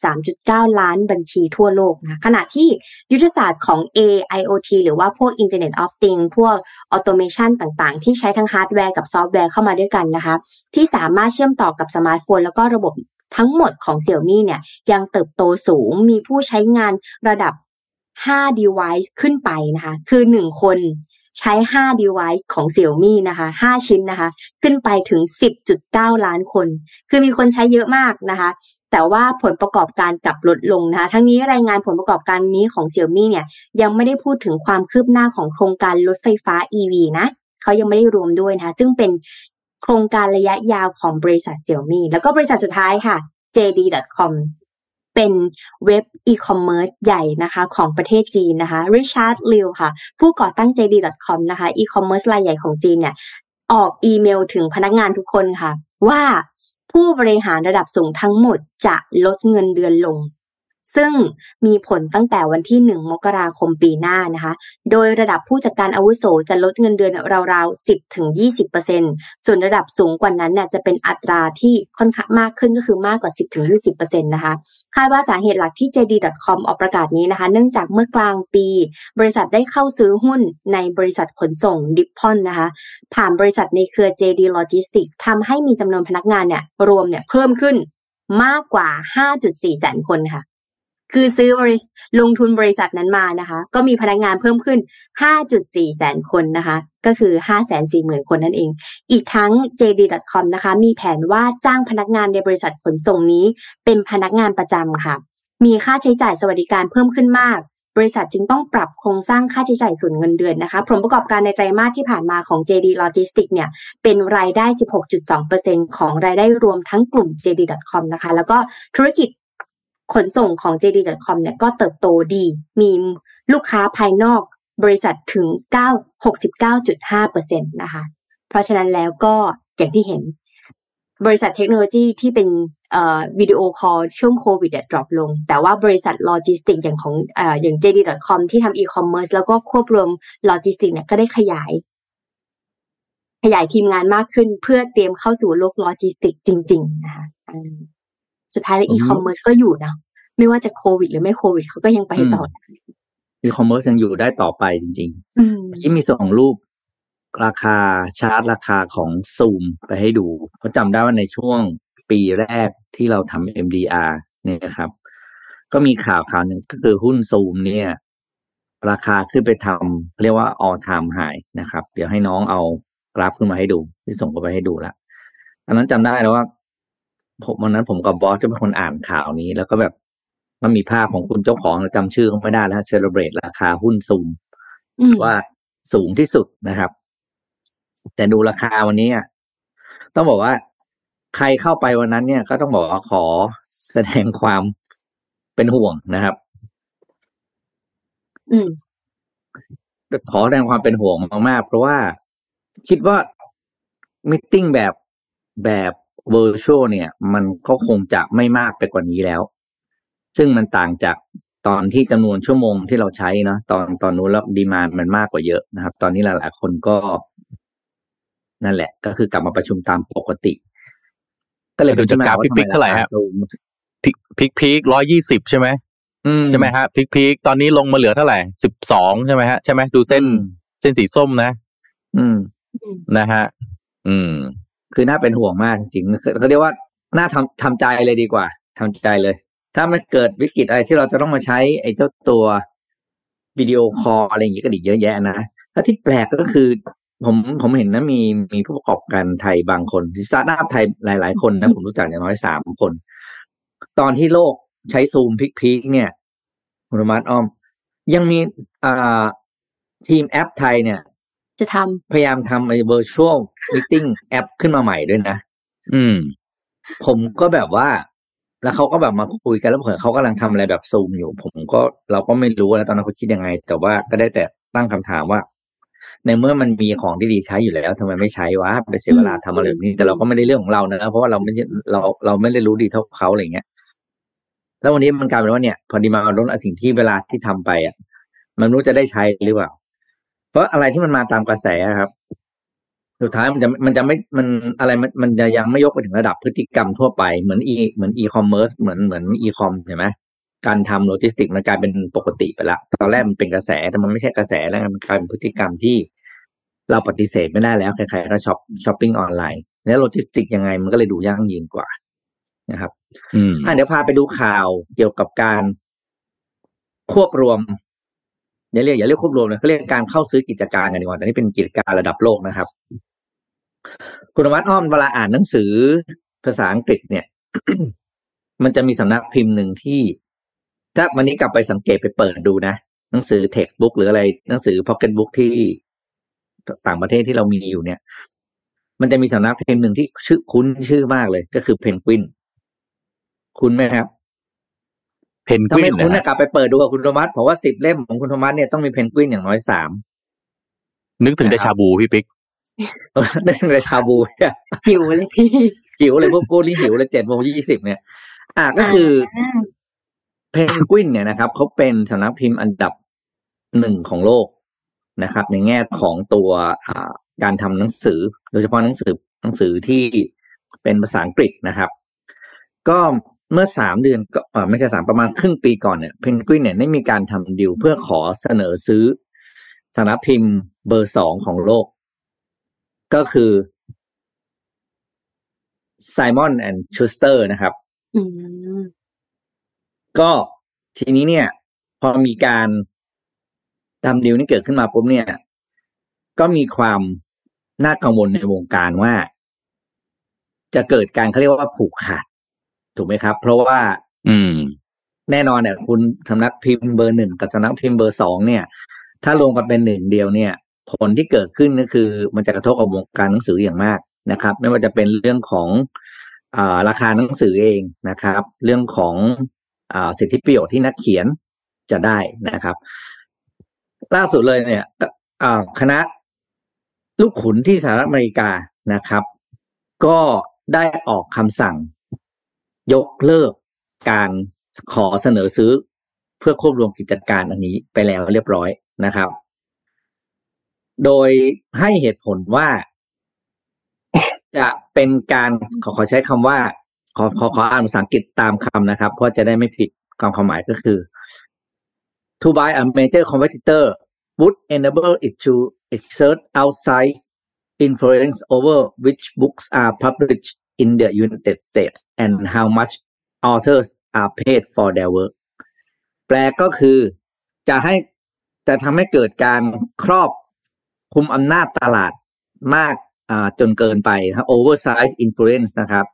563.9 ล้านบัญชีทั่วโลกนะขณะที่ยุทธศาสตร์ของ AIoT หรือว่าพวก Internet of Things พวก Automation ต่างๆ ที่ใช้ทั้งฮาร์ดแวร์กับซอฟต์แวร์เข้ามาด้วยกันนะคะ ที่สามารถเชื่อมต่อกับสมาร์ทโฟนแล้วก็ระบบทั้งหมดของ Xiaomi เนี่ยยังเติบโตสูงมีผู้ใช้งานระดับ 5 device ขึ้นไปนะคะ คือ 1 คน ใช้ 5 device ของ Xiaomi นะคะ 5 ชิ้นนะคะ ขึ้นไปถึง 10.9 ล้านคน คือมีคนใช้เยอะมากนะคะ แต่ว่าผลประกอบการกลับลดลงนะคะ ทั้งนี้รายงานผลประกอบการนี้ของ Xiaomi เนี่ย ยังไม่ได้พูดถึงความคืบหน้าของโครงการรถไฟฟ้า EV นะเขายังไม่ได้รวมด้วยนะคะ ซึ่งเป็นโครงการระยะยาวของบริษัท Xiaomi แล้วก็บริษัทสุดท้ายค่ะ JD.com เป็นเว็บอีคอมเมิร์ซใหญ่นะคะของประเทศจีนนะคะ Richard Liu ค่ะ ผู้ก่อตั้ง JD.com นะคะอีคอมเมิร์ซรายใหญ่ของจีนเนี่ยออกอีเมลถึงพนักงานทุกคนค่ะ ว่าผู้บริหารระดับสูงทั้งหมดจะลดเงินเดือนลง ซึ่งมีผลตั้งแต่วันที่ 1 มกราคมปีหน้านะคะ โดยระดับผู้จัดการอาวุโสจะลดเงินเดือนราวๆ 10-20%ส่วนระดับสูงกว่านั้นเนี่ยจะเป็นอัตราที่ค่อนข้างมากขึ้นก็คือมากกว่า 10-20%นะคะคาดว่าสาเหตุหลักที่ JD.com ออกประกาศนี้นะคะ เนื่องจากเมื่อกลางปี บริษัทได้เข้าซื้อหุ้นในบริษัทขนส่งดิปพอนนะคะ ผ่านบริษัทในเครือ JD Logistics ทำให้มีจำนวนพนักงานเนี่ยรวมเนี่ยเพิ่มขึ้นมากกว่า 5.4 แสนคนค่ะ คือซื้อบริลงทุนบริษัทนั้นมานะคะ ก็มีพนักงานเพิ่มขึ้น 5.4 แสนคนนะคะ ก็คือ 540,000 คนนั่นเอง อีกทั้ง JD.com นะคะ มีแผนว่าจ้างพนักงานในบริษัทขนส่งนี้ เป็นพนักงานประจำค่ะ มีค่าใช้จ่ายสวัสดิการเพิ่มขึ้นมาก บริษัทจึงต้องปรับโครงสร้างค่าใช้จ่ายส่วนเงินเดือนนะคะ ผลประกอบการในไตรมาสที่ผ่านมาของ JD Logistics เนี่ย เป็นรายได้ 16.2%ของรายได้รวมทั้งกลุ่ม JD.com นะคะ แล้วก็ธุรกิจ ขนส่งของ JD.com เนี่ยก็เติบโตดี มีลูกค้าภายนอกบริษัทถึง 9 69.5%นะคะ เพราะฉะนั้นแล้วก็อย่างที่เห็น บริษัทเทคโนโลยีที่เป็น video call ช่วงโควิดเนี่ย drop ลง แต่ว่าบริษัทโลจิสติกอย่างของออย่าง JD.com ที่ทำอีคอมเมิร์ซแล้วก็ควบรวมโลจิสติกเนี่ยก็ได้ขยาย ขยายทีมงานมากขึ้นเพื่อเตรียมเข้าสู่โลกโลจิสติกจริง ๆ นะคะ สุดท้ายแล้วอือีคอมเมิร์ซก็อยู่นะไม่ว่าจะโควิด หรือไม่โควิดเขาก็ยังไปต่อได้อีคอมเมิร์ซยังอยู่ได้ต่อไปจริงอืมๆที่มีส่งรูปราคาชาร์ตราคาของซูมไปให้ดูเพราะจำได้ว่าในช่วงปีแรกที่เราทำ MDR เนี่ยนะครับ ก็มีข่าวข่าวหนึ่งก็คือหุ้นซูมเนี่ย ราคาขึ้นไปทำเรียกว่า all time high นะครับ เดี๋ยวให้น้องเอากราฟขึ้นมาให้ดู ที่ส่งกันไปให้ดูละอันนั้นจำได้แล้วว่า ผมวันนั้นผมกับบอสจะเป็นคนอ่านข่าวนี้ แล้วก็แบบมันมีภาพของคุณเจ้าของจำชื่อเขาไม่ได้แล้วเซเลบรตราคาหุ้นซูมอืมว่าสูงที่สุดนะครับ แต่ดูราคาวันนี้อะต้องบอกว่า ใครเข้าไปวันนั้นเนี่ย ก็ต้องบอกว่าขอแสดงความเป็นห่วงนะครับ อืมขอแสดงความเป็นห่วงมากๆเพราะว่าคิดว่ามิ팅แบบแบบ เวอร์ชวลเนี่ย มันก็คงจะไม่มากไปกว่านี้แล้ว ซึ่งมันต่างจากตอนที่จำนวนชั่วโมงที่เราใช้เนาะตอนตอนนู้นแล้วดีมานมันมากกว่าเยอะนะครับ ตอนนี้หลายๆคนก็ นั่นแหละ ก็คือกลับมาประชุมตามปกติ ก็เลยดูจากกราฟป็นที่มพิกๆเท่าไหร่ฮะว่ทำมคซูมพิกพิกพีกร้อยยี่สิบใช่ไหมอืมใช่ไหมฮะ peak peak ตอนนี้ลงมาเหลือเท่าไหร่สิบสองใช่ไหมฮะใช่ไหมดูเส้นอืมเส้นสีส้มนะ อืมนะฮะ อืม คือน่าเป็นห่วงมากจริงเขาเรียกว่าน่าทำทำใจเลยดีกว่าทำใจเลย ถ้ามันเกิดวิกฤตอะไรที่เราจะต้องมาใช้ไอ้เจ้าตัววิดีโอคอลอะไรอย่างเงี้ยก็อีกเยอะแยะนะแล้วที่แปลกก็คือ ผมผมเห็นนะมีมีผู้ประกอบการไทยบางคนที่สตาร์ทอัพไทยหลาย ๆ คนนะผมรู้จักอย่างน้อยสามคน ตอนที่โลกใช้ซูมพิกๆเนี่ยคุณมัสอ้อม ยังมีอ่าทีมแอปไทยเนี่ย จะทพยายามทำไอ้ virtual meeting แอปขึ้นมาใหม่ด้วยนะ อืม ผมก็แบบว่า แล้วเขาก็แบบมาคุยกันแล้วเผื่อเขากำลังทำอะไรแบบซูมอยู่ ผมก็เราก็ไม่รู้นะตอนนั้นเขาคิดยังไง แต่ว่าก็ได้แต่ตั้งคำถามว่า ในเมื่อมันมีของที่ดีใช้อยู่แล้วทำไมไม่ใช้วะไปเสียเวลาทำอะไรแบบนี้ แต่เราก็ไม่ได้เรื่องของเรานะเพราะว่าเราไม่ใช่เราเราไม่ได้รู้ดีเท่าเขาอะไรเงี้ยแล้ววันนี้มันกลายเป็นว่าเนี่ย พอดีมาลดสิ่งที่เวลาที่ทำไปอะมันไม่รู้จะได้ใช้หรือเปล่า เพราะอะไรที่มันมาตามกระแสครับ สุดท้ายมันจะมันจะไม่มันอะไรมันมันจะยังไม่ยกไปถึงระดับพฤติกรรมทั่วไปเหมือนอีเหมือนอีคอมเมิร์ซเหมือนเหมือนอีคอมเห็นไหมการทำโลจิสติกมันกลายเป็นปกติไปละตอนแรกมันเป็นกระแสแต่มันไม่ใช่กระแสแล้วมันกลายเป็นพฤติกรรมที่เราปฏิเสธไม่ได้แล้วใครๆก็ช็อปช้อปปิ้งออนไลน์แล้วโลจิสติกยังไงมันก็เลยดูยั่งยืนกว่านะครับ อืมอะเดี๋ยวพาไปดูข่าวเกี่ยวกับการควบรวม อย่าเรียกอย่าเรียกควบรวมเลยเขาเรียกการเข้าซื้อกิจการกันดีกว่าแต่นี่เป็นกิจการระดับโลกนะครับ คุณวัฒน์อ้อมเวลาอ่านหนังสือภาษาอังกฤษเนี่ย มันจะมีสำนักพิมพ์หนึ่งที่ ถ้าวันนี้กลับไปสังเกตไปเปิดดูนะหนังสือ textbook หรืออะไรหนังสือ pocket book ที่ต่างประเทศที่เรามีอยู่เนี่ย มันจะมีสำนักพิมพ์หนึ่งที่ชื่อคุ้นชื่อมากเลย ก็คือเพนกวิน คุ้นไหมครับ เพนกถ้าไม่คุ้นนะนะฮะกลับไปเปิดดูกับคุณโทมัสเพราะว่าสิบเล่มของคุณโทมัสเนี่ยต้องมีเพนกวินอย่างน้อยสามนึกถึงแต่ชาบูพี่ปิ๊กเออนั่นเลยชาบูเนี่ยหิวเลยพี่หิวเลยพวกกูนี่หิวเลยเจ็ดโมงยี่สิบเนี่ย อะก็คือเพนกวินเนี่ยนะครับเขาเป็นสำนักพิมพ์อันดับหนึ่งของโลกนะครับ ในแง่ของตัวอ่าการทำหนังสือ โดยเฉพาะหนังสือหนังสือที่เป็นภาษาอังกฤษนะครับ ก็ เมื่อสามเดือนก็อ่าไม่ใช่สามประมาณครึ่งปีก่อนเนี่ยเพนกวินเนี่ยได้มีการทำดีลเพื่อขอเสนอซื้อสำนักพิมพ์เบอร์สองของโลก ก็คือ Simon and Schuster นะครับอืมก็ทีนี้เนี่ย พอมีการทำดีลนี้เกิดขึ้นมาปุ๊บเนี่ย ก็มีความน่ากังวลในวงการว่า จะเกิดการเขาเรียกว่าผูกขาด ถูกไหมครับ เพราะว่า อืม แน่นอนเนี่ย คุณสำนักพิมพ์เบอร์หนึ่งกับสำนักพิมพ์เบอร์สองเนี่ย ถ้ารวมกันเป็นหนึ่งเดียวเนี่ย ผลที่เกิดขึ้นก็คือ มันจะกระทบกับวงการหนังสืออย่างมากนะครับ ไม่ว่าจะเป็นเรื่องของอาราคาหนังสือเองนะครับ เรื่องของอาสิทธิประโยชน์ที่นักเขียนจะได้นะครับ ล่าสุดเลยเนี่ยก็อ่าคณะลูกขุนที่สหรัฐอเมริกานะครับ ก็ได้ออกคำสั่ง ยกเลิกการขอเสนอซื้อ เพื่อควบรวมกิจการอันนี้ไปแล้วเรียบร้อยนะครับ โดยให้เหตุผลว่า จะเป็นการขอขอใช้คำว่า ขอขอขออ่านภาษาอังกฤษตามคำนะครับ เพราะจะได้ไม่ผิดความความหมายก็คือ to buy a major competitor would enable it to exert outside influence over which books are published in the United States and how much authors are paid for their work แปลก็คือจะให้จะทำให้เกิดการครอบคุมอำนาจตลาดมากจนเกินไปนะ oversize influence นะครับ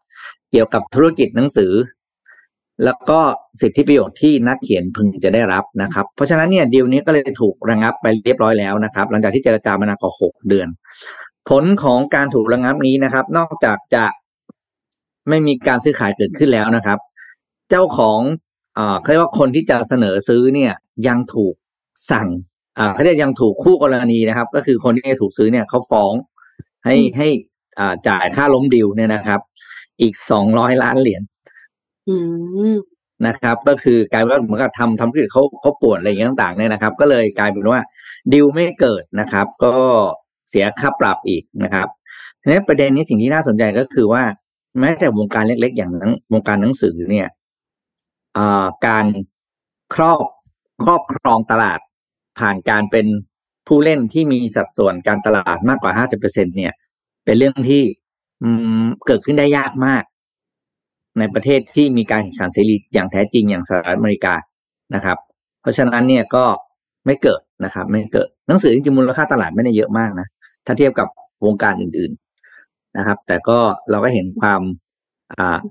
เกี่ยวกับธุรกิจหนังสือ แล้วก็สิทธิประโยชน์ที่นักเขียนพึงจะได้รับนะครับ เพราะฉะนั้นเนี่ยดีลนี้ก็เลยถูกระงับไปเรียบร้อยแล้วนะครับ หลังจากที่เจรจามานานกว่าหกเดือน ผลของการถูกระงับนี้นะครับ นอกจากจะ ไม่มีการซื้อขายเกิดขึ้นแล้วนะครับ เจ้าของอ่าเขาเรียกว่าคนที่จะเสนอซื้อเนี่ยยังถูกสั่งอ่าเขาเรียกยังถูกคู่กรณีนะครับ ก็คือคนที่จะถูกซื้อเนี่ยเขาฟ้องให้ให้อ่าจ่ายค่าล้มดิวเนี่ยนะครับ อีกสองร้อยล้านเหรียญอืมนะครับ ก็คือกลายเป็นว่าเหมือนกับทำทำให้เขาเขาปวดอะไรอย่างเงี้ยต่างๆเนี่ยนะครับ ก็เลยกลายเป็นว่าดิวไม่เกิดนะครับ ก็เสียค่าปรับอีกนะครับทีนี้ประเด็นนี้สิ่งที่น่าสนใจก็คือว่า แม้แต่วงการเล็ก ๆ อย่างนั้นวงการหนังสือเนี่ยอการครอบครอบครองตลาดผ่านการเป็นผู้เล่นที่มีสัดส่วนการตลาดมากกว่า 50%เนี่ย เป็นเรื่องที่เกิดขึ้นได้ยากมาก ในประเทศที่มีการแข่งขันเสรีอย่างแท้จริงอย่างสหรัฐอเมริกานะครับ เพราะฉะนั้นเนี่ยก็ไม่เกิดนะครับ ไม่เกิดหนังสือจริงๆมูลค่าตลาดไม่ได้เยอะมากนะ ถ้าเทียบกับวงการอื่น นะครับ แต่ก็เราก็เห็นความ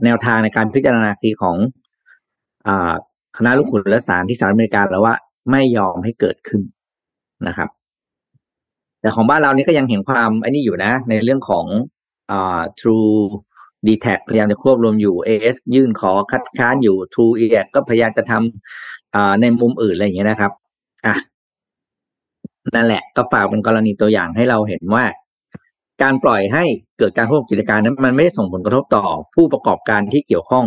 แนวทางในการพิจารณาคดีของอคณะลูกขุนและศาลที่สหรัฐอเมริกาแล้วว่าไม่ยอมให้เกิดขึ้นนะครับ แต่ของบ้านเรานี่ก็ยังเห็นความไอ้นี่อยู่นะ ในเรื่องของอ True d t แทพยายามจะควบรวมอยู่ AS ยื่นขอคัดค้านอยู่ True e ก็พยายามจะทำในมุมอื่นอะไรอย่างเงี้ยนะครับอะนั่นแหละก็ฝากเป็นกรณีตัวอย่างให้เราเห็นว่า การปล่อยให้เกิดการควบคุมกิจการนั้นมันไม่ได้ส่งผลกระทบต่อผู้ประกอบการที่เกี่ยวข้อง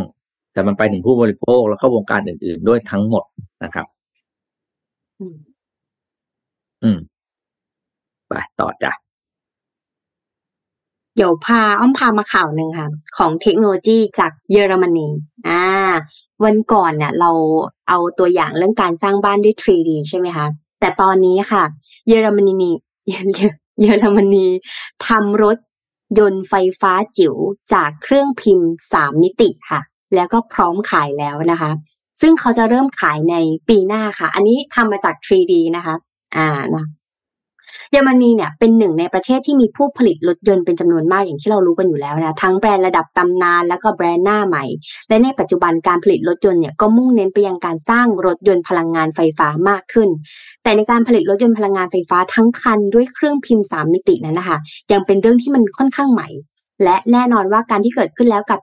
แต่มันไปถึงผู้บริโภคแล้วก็วงการอื่น ๆ ด้วยทั้งหมดนะครับอืมอืมไปต่อจ้ะเดี๋ยวพาอ้อมพามาข่าวหนึ่งค่ะ ของเทคโนโลยีจากเยอรมนีอ่า วันก่อนเนี่ยเราเอาตัวอย่างเรื่องการสร้างบ้านด้วย 3D ใช่ไหมคะ แต่ตอนนี้ค่ะ เยอรมนีเยอ เยอรมนีทำรถยนต์ไฟฟ้าจิ๋วจากเครื่องพิมพ์สามมิติค่ะ แล้วก็พร้อมขายแล้วนะคะ ซึ่งเขาจะเริ่มขายในปีหน้าค่ะ อันนี้ทำมาจาก 3D นะคะ อ่านะ เยอรมนีเนี่ยเป็นหนึ่งในประเทศที่มีผู้ผลิตรถยนต์เป็นจำนวนมากอย่างที่เรารู้กันอยู่แล้วนะทั้งแบรนด์ระดับตำนานแล้วก็แบรนด์หน้าใหม่ และในปัจจุบันการผลิตรถยนต์เนี่ยก็มุ่งเน้นไปยังการสร้างรถยนต์พลังงานไฟฟ้ามากขึ้น แต่ในการผลิตรถยนต์พลังงานไฟฟ้าทั้งคันด้วยเครื่องพิมพ์สามมิตินั้นนะคะยังเป็นเรื่องที่มันค่อนข้างใหม่ และแน่นอนว่าการที่เกิดขึ้นแล้วกับ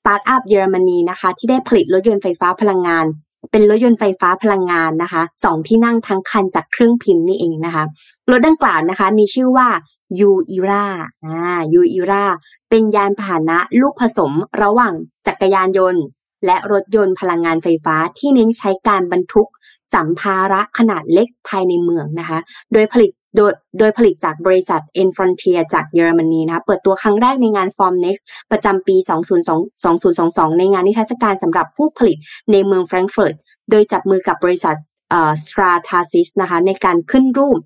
สตาร์ทอัพเยอรมนีนะคะที่ได้ผลิตรถยนต์ไฟฟ้าพลังงาน เป็นรถยนต์ไฟฟ้าพลังงานนะคะสองที่นั่งทั้งคันจากเครื่องพิมพ์นี่เองนะคะ รถดังกล่าวนะคะ มีชื่อว่ายูอีราอ่ายูอีราเป็นยานพาหนะลูกผสมระหว่างจักรยานยนต์ และรถยนต์พลังงานไฟฟ้าที่เน้นใช้การบรรทุกสัมภาระขนาดเล็กภายในเมืองนะคะ โดยผลิต โดยโดยผลิตจากบริษัท e n f r o n t i e r จากเยอรมนีนะคะเปิดตัวครั้งแรกในงาน Formnext ประจำปี 2022 ในงานนิทรรศการสำหรับผู้ผลิตในเมืองแฟรงก์เฟิร์ตโดยจับมือกับบริษัทเอ่อ Stratasys นะคะในการขึ้นรูป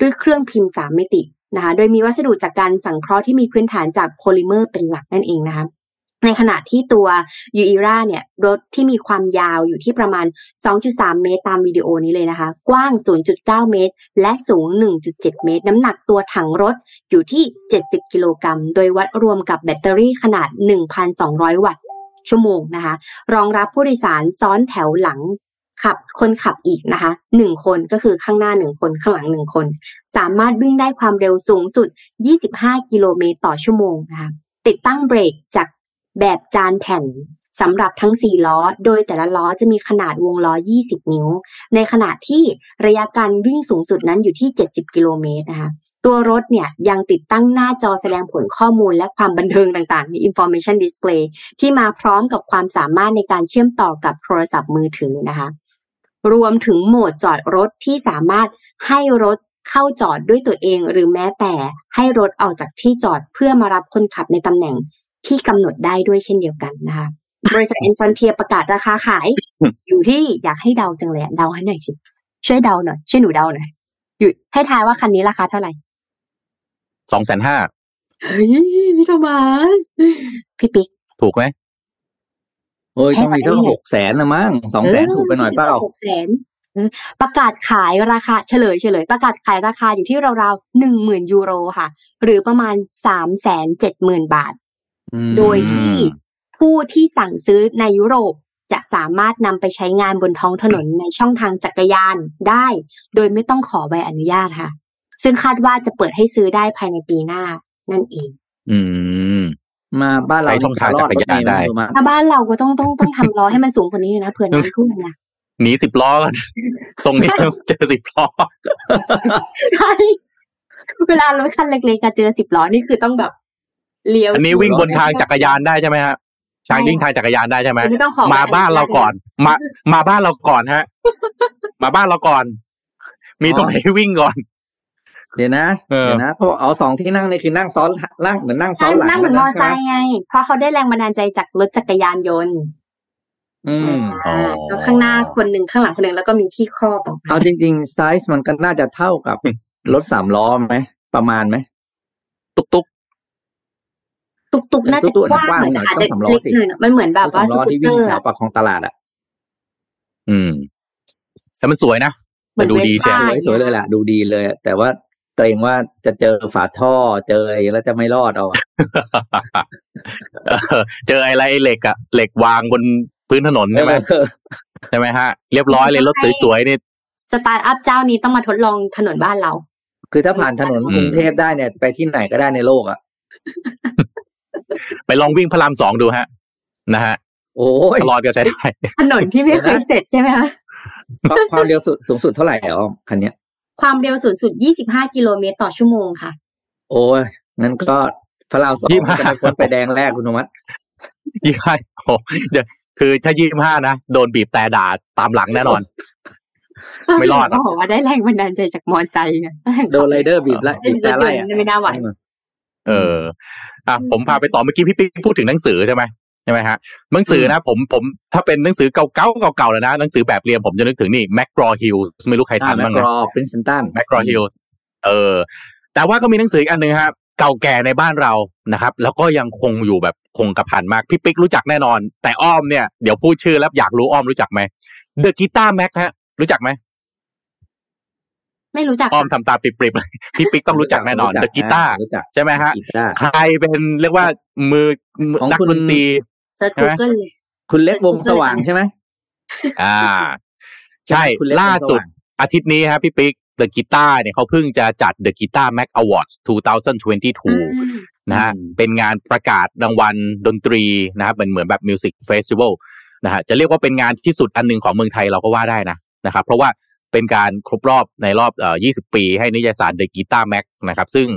ด้วยเครื่องพิมพ์สามมิตินะคะโดยมีวัสดุจากการสังเคราะห์ที่มีพื้นฐานจากโพลิเมอร์เป็นหลักนั่นเองนะคะ ในขณะที่ตัวยูอีราเนี่ยรถที่มีความยาวอยู่ที่ประมาณ 2.3 เมตรตามวิดีโอนี้เลยนะคะ กว้าง 0.9 เมตร และสูง 1.7 เมตร น้ำหนักตัวถังรถอยู่ที่ 70 กิโลกรัม โดยวัดรวมกับแบตเตอรี่ขนาด 1,200 วัตต์ชั่วโมงนะคะ รองรับผู้โดยสารซ้อนแถวหลังขับคนขับอีกนะคะหนึ่งคนก็คือข้างหน้าหนึ่งคนข้างหลังหนึ่งคน สามารถวิ่งได้ความเร็วสูงสุด 25 กิโลเมตรต่อชั่วโมงนะคะติดตั้งเบรกจาก แบบจานแผ่นสำหรับทั้ง 4 ล้อ โดยแต่ละล้อจะมีขนาดวงล้อ 20 นิ้ว ในขณะที่ระยะการวิ่งสูงสุดนั้นอยู่ที่ 70 กิโลเมตรนะคะ ตัวรถเนี่ยยังติดตั้งหน้าจอแสดงผลข้อมูลและความบันเทิงต่างๆ ใน information display ที่มาพร้อมกับความสามารถในการเชื่อมต่อกับโทรศัพท์มือถือนะคะ รวมถึงโหมดจอดรถที่สามารถให้รถเข้าจอดด้วยตัวเองหรือแม้แต่ให้รถออกจากที่จอดเพื่อมารับคนขับในตำแหน่ง ที่กำหนดได้ด้วยเช่นเดียวกันนะคะบริษัท e n f r o n t i e r ประกาศราคาขาย อยู่ที่อยากให้เดาจังเลยอะเดาให้หน่อยสิ ช่วยเดาหน่อยช่วยหนูเดาหน่อยอยู่ให้ทายว่าคันนี้ราคาเท่าไหร่สองแสนห้าเฮ้ยพี่โทมัสพี่ปิ๊กถูกไหมโอ้ยต้องมีสักหกแสนละมั้งสองแสนถูกไปหน่อยเปล่าหกแสนประกาศขายราคาเฉลยเฉลย ประกาศขายราคาอยู่ที่ราวๆหนึ่งหมื่นยูโรค่ะ หรือประมาณสามแสนเจ็ดหมื่นบาทอืม โดยที่ผู้ที่สั่งซื้อในยุโรปจะสามารถนำไปใช้งานบนท้องถนนในช่องทางจักรยานได้ โดยไม่ต้องขอใบอนุญาตค่ะ ซึ่งคาดว่าจะเปิดให้ซื้อได้ภายในปีหน้านั่นเอง อืม มาบ้านเราใช้ช่องทางจักรยานได้รถเมล์มั้ยถ้าบ้านเราก็ต้องต้องต้องทำล้อให้มันสูงกว่านี้นะเผื่อน้ำท่วมนะหนีสิบล้อกันทรงนี้เจอสิบล้อใช่เวลารถคันเล็กๆจะเจอสิบล้อนี่คือต้องแบบ เลี้ยวอันนี้วิ่งบนทางจักรยานได้ใช่ไหมฮะชางวิ่งทางจักรยานได้ใช่ไหมไม่ต้องขอมาบ้านเราก่อน มามาบ้านเราก่อนฮะ มาบ้านเราก่อน มีตรงไหนให้วิ่งก่อน เดี๋ยวนะเออเดี๋ยวนะเพราะเอาสองที่นั่งนี่คือนั่งซ้อนล่างเหมือนนั่งซ้ใช่อนหลังนั่งเหมือนมอไซใช่ค์ไหมไง เพราะเขาได้แรงบันดาลใจจากรถจักรยานยนต์อืมอ๋อแล้วข้างหน้าคนหนึ่งข้างหลังคนหนึ่งแล้วก็มีที่ครอบออกมาเอาจริงๆไซส์มันก็น่าจะเท่ากับรถสามล้อไหมประมาณไหมตุกตุก ตุกตุกๆน่าจะตุ๊กๆกว้างกว้างหน่อยหน่อยแต่อาจจะต้องสำล้อเล็กสิหน่อยนะมันเหมือนแบบรถว่าสามสล้อกูตที่เตวิ่องร์แถอะวปากคลองตลาดอะอืม แต่มันสวยนะเหมืแต่อนดูดีเวสใช่ป้าไหมสวยๆเลยแหละดูดีเลย แต่ว่าเกรงว่าจะเจอฝาท่อเจออะไรแล้วจะไม่รอดเอาอะเออเจออะไรเหล็กอะเหล็กวางบนพื้นถนนใช่ไหมเออใช่ไหมฮะ เรียบร้อยเลยรถสวยๆนี่สตาร์ทอัพเจ้านี้ต้องมาทดลองถนนบ้านเรา คือถ้าผ่านถนนอืมกรุงเทพได้เนี่ย ไปที่ไหนก็ได้ในโลกอะ ไปลองวิ่งพระรามสองดูฮะ นะฮะโอ้ยตลอดก็ใช้ได้ถนนที่ไม่เคยเสร็จใช่ไหมคะความความเร็วสุดสูงสุดเท่าไหร่อ๋อคันเนี้ย ความเร็วสูงสุด25กิโลเมตรต่อชั่วโมงค่ะ โอ้ยงั้นก็พระรามสองยี่สิบห้าจะไปพ้นไปแดงแรกคุณธมัสยี่ห้าโอ้เดี๋ยวคือถ้ายี่ห้านะ โดนบีบแต่ด่าตามหลังแน่นอน ไม่รอดหรอกเขาบอกว่าได้แรงบันดาลใจจากมอไซค์ไงโดนไรเดอร์บีบไล่บีบแต่ไล่อะไม่น่าไหวเออ อะผมพาไปต่อเมื่อกี้พี่ปิ๊กพูดถึงหนังสือใช่ไหมใช่ไหมฮะหนังสือนะผมผมถ้าเป็นหนังสือเก่าๆเก่าๆเลยนะหนังสือแบบเรียนผมจะนึกถึงนี่ McGraw Hill ไม่รู้ใครอ่าทันบ้างนะ McGraw Princeton McGraw Hill เออ แต่ว่าก็มีหนังสืออีกอันหนึ่งครับเก่าแก่ในบ้านเรานะครับ แล้วก็ยังคงอยู่แบบคงกระพันมากพี่ปิ๊กรู้จักแน่นอน แต่อ้อมเนี่ยเดี๋ยวพูดชื่อแล้วอยากรู้อ้อมรู้จักไหมThe Guitar Mag ฮะรู้จักไหม ไม่รู้จักอ้อมทำตาปริบๆเลยพี่ปิ๊กต้องรู้จักแน่นอน The Guitar รู้จักใช่ไหมฮะกีตาร์ใครเป็นเรียกว่ามือมือของนักคุณดนตรี search ใช่ไหมกูเกิลเลยคุณเล็กวงสว่างใช่ไหมอ่า ใช่คุณเล็กล่าสุดวงสว่างอาทิตย์นี้ครับพี่ปิ๊ก The Guitar เนี่ยเขาเพิ่งจะจัด The Guitar Mag Awards 2022 นะฮะอืมเป็นงานประกาศรางวัลดนตรีนะครับเป็นเหมือนแบบ music festival นะฮะจะเรียกว่าเป็นงานที่สุดอันหนึ่งของเมืองไทยเราก็ว่าได้นะนะครับ เพราะว่า เป็นการครบรอบในรอบเอ่อ20 ปี ให้นิตยสาร The Guitar Mag นะครับซึ่ง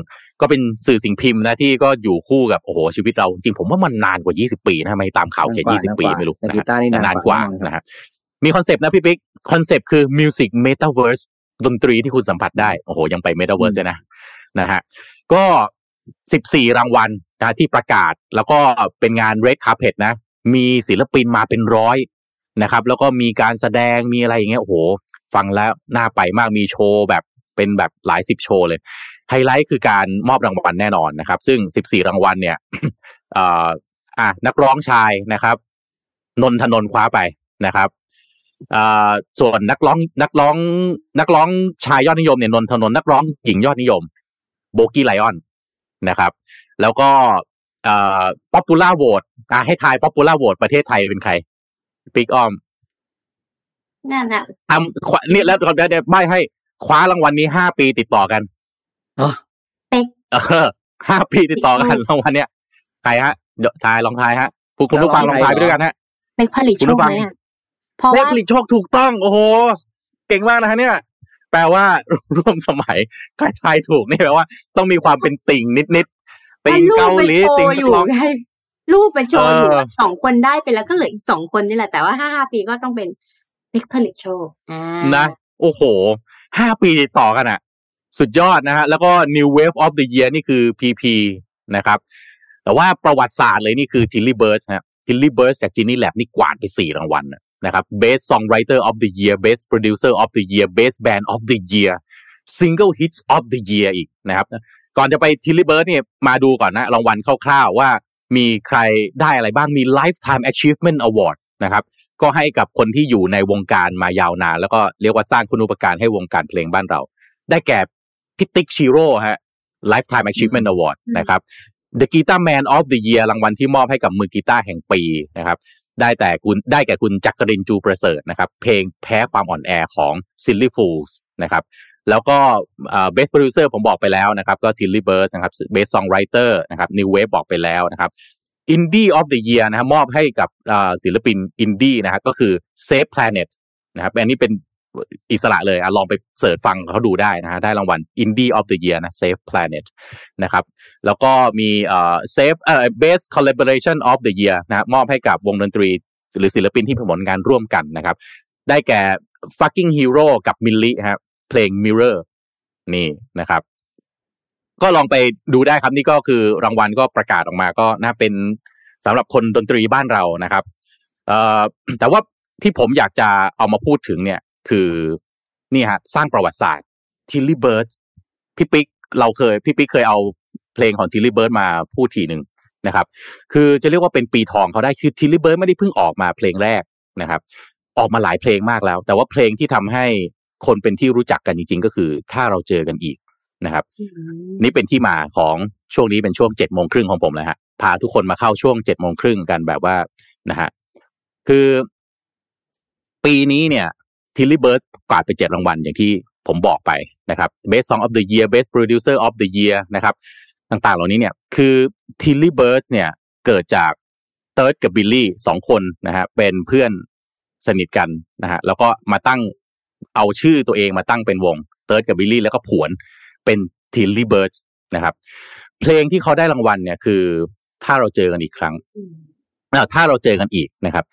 ก็เป็นสื่อสิ่งพิมพ์นะที่ก็อยู่คู่กับโอ้โหชีวิตเราจริงๆผมว่ามันนานกว่า 20 ปีนะทำไมตามข่าวเขียน20 ปีไม่รู้แต่นะฮะกีตาร์นี่แต่นานนานกว่าแน่นอนนะครับมีคอนเซปต์นะพี่ปิ๊กคอนเซปต์คือ Music Metaverse ดนตรีที่คุณสัมผัสได้โอ้โหยังไป Metaverse เลยนะนะฮะก็14รางวัลนะที่ประกาศแล้วก็เป็นงาน Red Carpet นะ มีศิลปินมาเป็นร้อยนะครับ แล้วก็มีการแสดงมีอะไรอย่างเงี้ยโอ้โห ฟังแล้วน่าไปมากมีโชว์แบบเป็นแบบหลายสิบโชว์เลยไฮไลท์คือการมอบรางวัลแน่นอนนะครับ ซึ่ง 14 รางวัลเนี่ยอ่ออะนักร้องชายนะครับ นนทนนคว้าไปนะครับอส่วนนักร้องนักร้อง นักร้องชายยอดนิยมเนี่ยนนทนนนักร้องหญิงยอดนิยม โบกี้ไลออนนะครับ แล้วก็ป๊อปปูล่าโหวตให้ทายป๊อปปูล่าโหวตประเทศไทยเป็นใครปิ๊กอ้อม นั่นน่ะทำขวานี่แล้วเดี๋ยวเดี๋ยวใบให้คว้ารางวัลนี้ห้าปีติดต่อกันอ๋อเออห้าปีติดต่อกันรางวัลเนี้ยใครฮะเดี๋ยวทายลองทายฮะคุณคุณผู้ฟังลองทายไปด้วยกันฮะเป็นผลิตโชคุณผู้คฟังไหมอะเพราะเลขว่าผลิตโชคถูกต้อง โอ้โหเก่งมากนะฮะเนี่ย แปลว่าร่วมสมัยใครทายถูกนี่แปลว่า ต้องมีความเป็นติ่งนิดๆติ่งรูปเกามันหลีโชติ่งว์นัอกยู่ร้องไงรูปเป็นโชว์อยู่เออสองคนได้ไปแล้วก็เหลืออีกสองคนนี่แหละแต่ว่าห้าห้าปีก็ต้องเป็น เล็กผลิตโชคอ่านะ โอ้โหห้าปีติดต่อกันอะสุดยอดนะฮะ แล้วก็ New Wave of the Year นี่คือ PP นะครับ แต่ว่าประวัติศาสตร์เลยนี่คือ Tilly Birds นะ Tilly Birds จาก Genie Lab นี่กวาดไปสี่รางวัลนะครับ Best Songwriter of the Year Best Producer of the Year Best Band of the Year Single Hits of the Year อีกนะครับ ก่อนจะไป Tilly Birds เนี่ยมาดูก่อนนะรางวัลคร่าวๆว่ามีใครได้อะไรบ้างมี Lifetime Achievement Award นะครับ ก็ให้กับคนที่อยู่ในวงการมายาวนาน แล้วก็เรียกว่าสร้างคุณูปการให้วงการเพลงบ้านเรา ได้แก่พี่ติ๊กชิโร่ฮะ Lifetime Achievement Award นะครับ The Guitar Man of the Year รางวัลที่มอบให้กับมือกีตาร์แห่งปีนะครับ ได้แต่คุณได้แก่คุณจักรินจูประเสริฐนะครับ เพลงแพ้ความอ่อนแอของ Silly Fools นะครับแล้วก็ Best Producer ผมบอกไปแล้วนะครับ ก็ Tilly Birds นะครับ Best Songwriter นะครับ New Wave บอกไปแล้วนะครับ Indie of the Year นะครับมอบให้กับศิลปินอินดี้นะครับก็คือ Save Planet นะครับอันนี้เป็นอิสระเลยอลองไปเสิร์ชฟังเขาดูได้นะฮะได้รางวัล Indie of the Year นะ Save Planet นะครับ แล้วก็มีเอ่อ Save เอ่อ Best Collaboration of the Year นะครับมอบให้กับวงดนตรี หรือศิลปินที่ผลงานร่วมกันนะครับ ได้แก่ Fucking Hero กับมิลลิครับเพลง Mirror นี่นะครับ ก็ลองไปดูได้ครับนี่ก็คือรางวัลก็ประกาศออกมาก็น่าเป็นสำหรับคนดนตรีบ้านเรานะครับเอ่อแต่ว่าที่ผมอยากจะเอามาพูดถึงเนี่ย คือนี่ฮะสร้างประวัติศาสตร์ Tilly Birds พี่ปิ๊กเราเคยพี่ปิ๊กเคยเอาเพลงของ Tilly Birds มาพูดทีหนึ่งนะครับ คือจะเรียกว่าเป็นปีทองเขาได้คือ Tilly Birds ไม่ได้เพิ่งออกมาเพลงแรกนะครับ ออกมาหลายเพลงมากแล้ว แต่ว่าเพลงที่ทำให้คนเป็นที่รู้จักกันจริง ๆ ก็คือ ถ้าเราเจอกันอีก นะครับ นี่เป็นที่มาของช่วงนี้เป็นช่วงเจ็ดโมงครึ่งของผมเลยฮะพาทุกคนมาเข้าช่วงเจ็ดโมงครึ่งกันแบบว่านะฮะคือปีนี้เนี่ย Tilly Birds กวาดไปเจ็ดรางวัลอย่างที่ผมบอกไปนะครับ Best Song of the Year Best Producer of the Year นะครับ ต่างๆ เหล่านี้เนี่ย คือ Tilly Birds เนี่ยเกิดจากเติร์ดกับบิลลี่สองคนนะฮะเป็นเพื่อนสนิทกันนะฮะแล้วก็มาตั้งเอาชื่อตัวเองมาตั้งเป็นวงเติร์ดกับบิลลี่แล้วก็ผวน เป็น Tilly Birds นะครับ เพลงที่เขาได้รางวัลเนี่ยคือ ถ้าเราเจอกันอีกครั้งถ้าเราเจอกันอีกนะครับ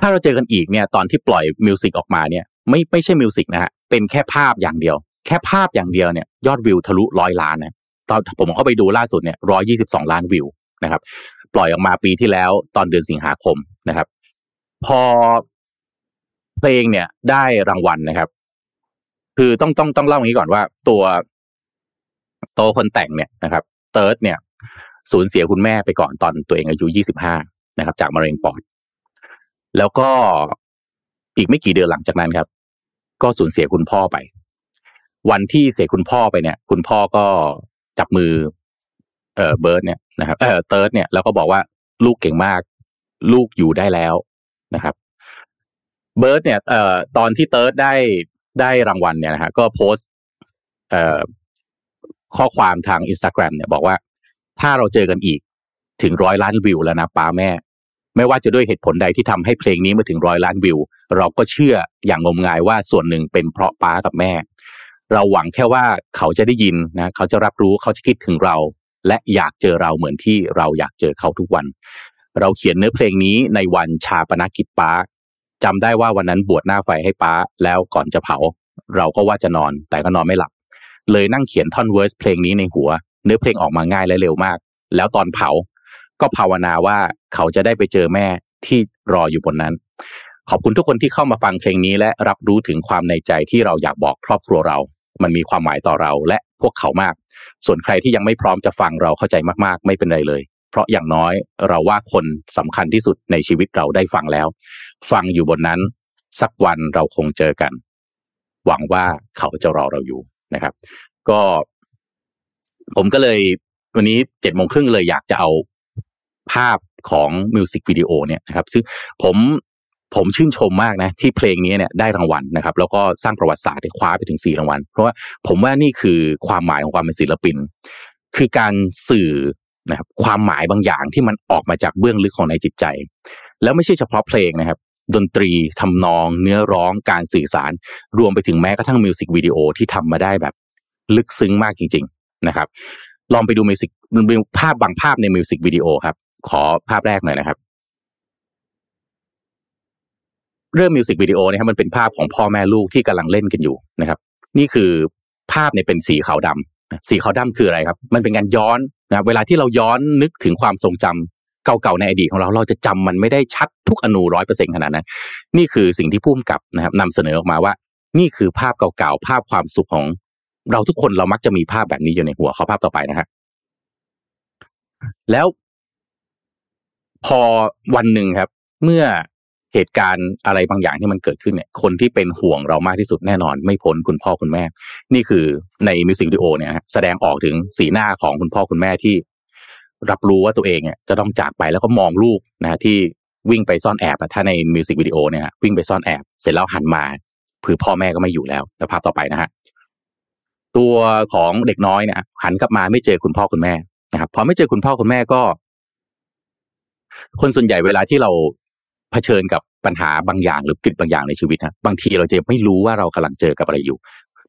ถ้าเราเจอกันอีกเนี่ย ตอนที่ปล่อย music ออกมาเนี่ย ไม่ไม่ใช่ music นะฮะเป็นแค่ภาพอย่างเดียว แค่ภาพอย่างเดียวเนี่ย ยอดวิวทะลุร้อยล้านนะตอนผมเข้าไปดูล่าสุดเนี่ยร้อยยี่สิบสองล้านวิวนะครับ ปล่อยออกมาปีที่แล้วตอนเดือนสิงหาคมนะครับ พอเพลงเนี่ยได้รางวัลนะครับ คือต้องต้องต้องเล่าอย่างนี้ก่อนว่า ตัว โตคนแต่งเนี่ยนะครับเติร์ดเนี่ยสูญเสียคุณแม่ไปก่อนตอนตัวเองอายุยี่สิบห้านะครับ จากมะเร็งปอด แล้วก็อีกไม่กี่เดือนหลังจากนั้นครับ ก็สูญเสียคุณพ่อไป วันที่เสียคุณพ่อไปเนี่ย คุณพ่อก็จับมือ เออเบิร์ดเนี่ยนะครับเออเติร์ดเนี่ยแล้วก็บอกว่าลูกเก่งมาก ลูกอยู่ได้แล้วนะครับ เบิร์ดเนี่ยเอ่อตอนที่เติร์ดได้ได้รางวัลเนี่ยนะฮะก็โพสต์เอ่อ ข้อความทางอินสตาแกรมเนี่ยบอกว่า ถ้าเราเจอกันอีกถึงร้อยล้านวิวแล้วนะป้าแม่ ไม่ว่าจะด้วยเหตุผลใดที่ทำให้เพลงนี้มาถึงร้อยล้านวิว เราก็เชื่ออย่างงมงายว่าส่วนหนึ่งเป็นเพราะป้ากับแม่ เราหวังแค่ว่าเขาจะได้ยินนะเขาจะรับรู้เขาจะคิดถึงเรา และอยากเจอเราเหมือนที่เราอยากเจอเขาทุกวัน เราเขียนเนื้อเพลงนี้ในวันชาปนกิจป้าจำได้ว่าวันนั้นบวชหน้าไฟให้ป้าแล้วก่อนจะเผา เราก็ว่าจะนอนแต่ก็นอนไม่หลับ เลยนั่งเขียนท่อนเวอร์สเพลงนี้ในหัว เนื้อเพลงออกมาง่ายและเร็วมาก แล้วตอนเผา ก็ภาวนาว่าเขาจะได้ไปเจอแม่ที่รออยู่บนนั้น ขอบคุณทุกคนที่เข้ามาฟังเพลงนี้และรับรู้ถึงความในใจที่เราอยากบอกครอบครัวเรา มันมีความหมายต่อเราและพวกเขามาก ส่วนใครที่ยังไม่พร้อมจะฟังเราเข้าใจมากๆ ไม่เป็นไรเลย เพราะอย่างน้อยเราว่าคนสำคัญที่สุดในชีวิตเราได้ฟังแล้ว ฟังอยู่บนนั้น สักวันเราคงเจอกัน หวังว่าเขาจะรอเราอยู่ นะครับ ก็ ผมก็เลย วันนี้เจ็ดโมงครึ่งเลยอยากจะเอาภาพของมิวสิกวิดีโอเนี่ยนะครับ ซึ่งผมผมชื่นชมมากนะ ที่เพลงนี้เนี่ยได้รางวัลนะครับ แล้วก็สร้างประวัติศาสตร์ได้คว้าไปถึงสี่รางวัล เพราะว่าผมว่านี่คือความหมายของความเป็นศิลปิน คือการสื่อนะครับ ความหมายบางอย่างที่มันออกมาจากเบื้องลึกของในจิตใจ แล้วไม่ใช่เฉพาะเพลงนะครับ ดนตรีทำนอง เนื้อร้องการสื่อสาร รวมไปถึงแม้กระทั่งมิวสิกวิดีโอที่ทำมาได้แบบลึกซึ้งมากจริง ๆนะครับ ลองไปดู music ภาพบางภาพในมิวสิกวิดีโอครับ ขอภาพแรกหน่อยนะครับ เริ่มมิวสิกวิดีโอนะครับมันเป็นภาพของพ่อแม่ลูกที่กำลังเล่นกันอยู่นะครับ นี่คือภาพเนี่ยเป็นสีขาวดำสีขาวดำคืออะไรครับ มันเป็นการย้อนนะเวลาที่เราย้อนนึกถึงความทรงจำ เก่าๆในอดีตของเราเราจะจำมันไม่ได้ชัดทุกอณูร้อยเปอร์เซ็นต์ขนาดนั้น นี่คือสิ่งที่ผู้กำกับนะครับนำเสนอออกมาว่า นี่คือภาพเก่าๆภาพความสุขของ เราทุกคนเรามักจะมีภาพแบบนี้อยู่ในหัวขอภาพต่อไปนะฮะแล้ว พอวันหนึ่งครับ เมื่อเหตุการณ์อะไรบางอย่างที่มันเกิดขึ้นเนี่ย คนที่เป็นห่วงเรามากที่สุดแน่นอน ไม่พ้นคุณพ่อคุณแม่ นี่คือในมิวสิกวิดีโอเนี่ยแสดงออกถึงสีหน้าของคุณพ่อคุณแม่ที่ รับรู้ว่าตัวเองเนี่ยจะต้องจากไปแล้วก็มองลูกนะที่วิ่งไปซ่อนแอบถ้าในมิวสิกวิดีโอเนี่ยวิ่งไปซ่อนแอบเสร็จแล้วหันมาคือพ่อแม่ก็ไม่อยู่แล้วแล้วภาพต่อไปนะฮะตัวของเด็กน้อยเนี่ยหันกลับมาไม่เจอคุณพ่อคุณแม่นะครับพอไม่เจอคุณพ่อคุณแม่ก็ คนส่วนใหญ่เวลาที่เราเผชิญกับปัญหาบางอย่างหรือกิจบางอย่างในชีวิตนะบางทีเราจะไม่รู้ว่าเรากำลังเจอกับอะไรอยู่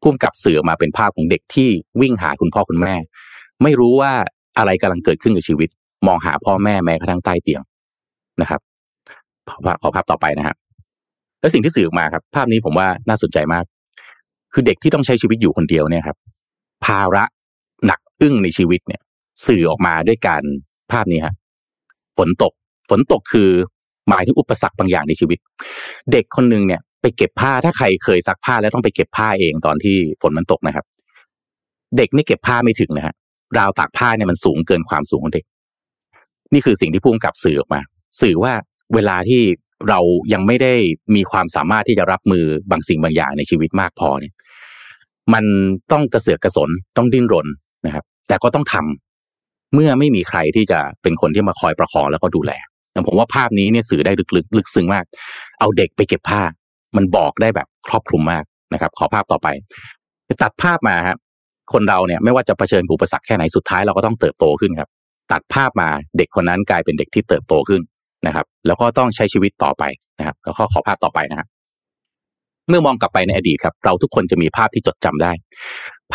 พุ่มกับเสือมาเป็นภาพของเด็กที่วิ่งหาคุณพ่อคุณแม่ ไม่รู้ว่า อะไรกำลังเกิดขึ้นกับชีวิต มองหาพ่อแม่แม้กระทั่งใต้เตียงนะครับขอขอภาพต่อไปนะครับแล้วสิ่งที่สื่อออกมาครับ ภาพนี้ผมว่าน่าสนใจมาก คือเด็กที่ต้องใช้ชีวิตอยู่คนเดียวเนี่ยครับ ภาระหนักอึ้งในชีวิตเนี่ย สื่อออกมาด้วยการภาพนี้ฮะฝนตก ฝนตกคือหมายถึงอุปสรรคบางอย่างในชีวิต เด็กคนหนึ่งเนี่ย ไปเก็บผ้าถ้าใครเคยซักผ้าแล้วต้องไปเก็บผ้าเองตอนที่ฝนมันตกนะครับ เด็กนี่เก็บผ้าไม่ถึงนะฮะ ราวตากผ้าเนี่ยมันสูงเกินความสูงของเด็ก นี่คือสิ่งที่พุ่งกับสื่อออกมา สื่อว่าเวลาที่เรายังไม่ได้มีความสามารถที่จะรับมือบางสิ่งบางอย่างในชีวิตมากพอเนี่ย มันต้องกระเสือกกระสนต้องดิ้นรนนะครับ แต่ก็ต้องทำเมื่อไม่มีใครที่จะเป็นคนที่มาคอยประคองแล้วก็ดูแลแต่ผมว่าภาพนี้เนี่ยสื่อได้ลึกลึกลึกซึ้งมาก เอาเด็กไปเก็บผ้า มันบอกได้แบบครอบคลุมมากนะครับ ขอภาพต่อไป ตัดภาพมาครับ คนเราเนี่ยไม่ว่าจะเผชิญอุปสรรคแค่ไหนสุดท้ายเราก็ต้องเติบโตขึ้นครับ ตัดภาพมาเด็กคนนั้นกลายเป็นเด็กที่เติบโตขึ้นนะครับ แล้วก็ต้องใช้ชีวิตต่อไปนะครับ แล้วก็ขอภาพต่อไปนะครับเมื่อมองกลับไปในอดีตครับ เราทุกคนจะมีภาพที่จดจำได้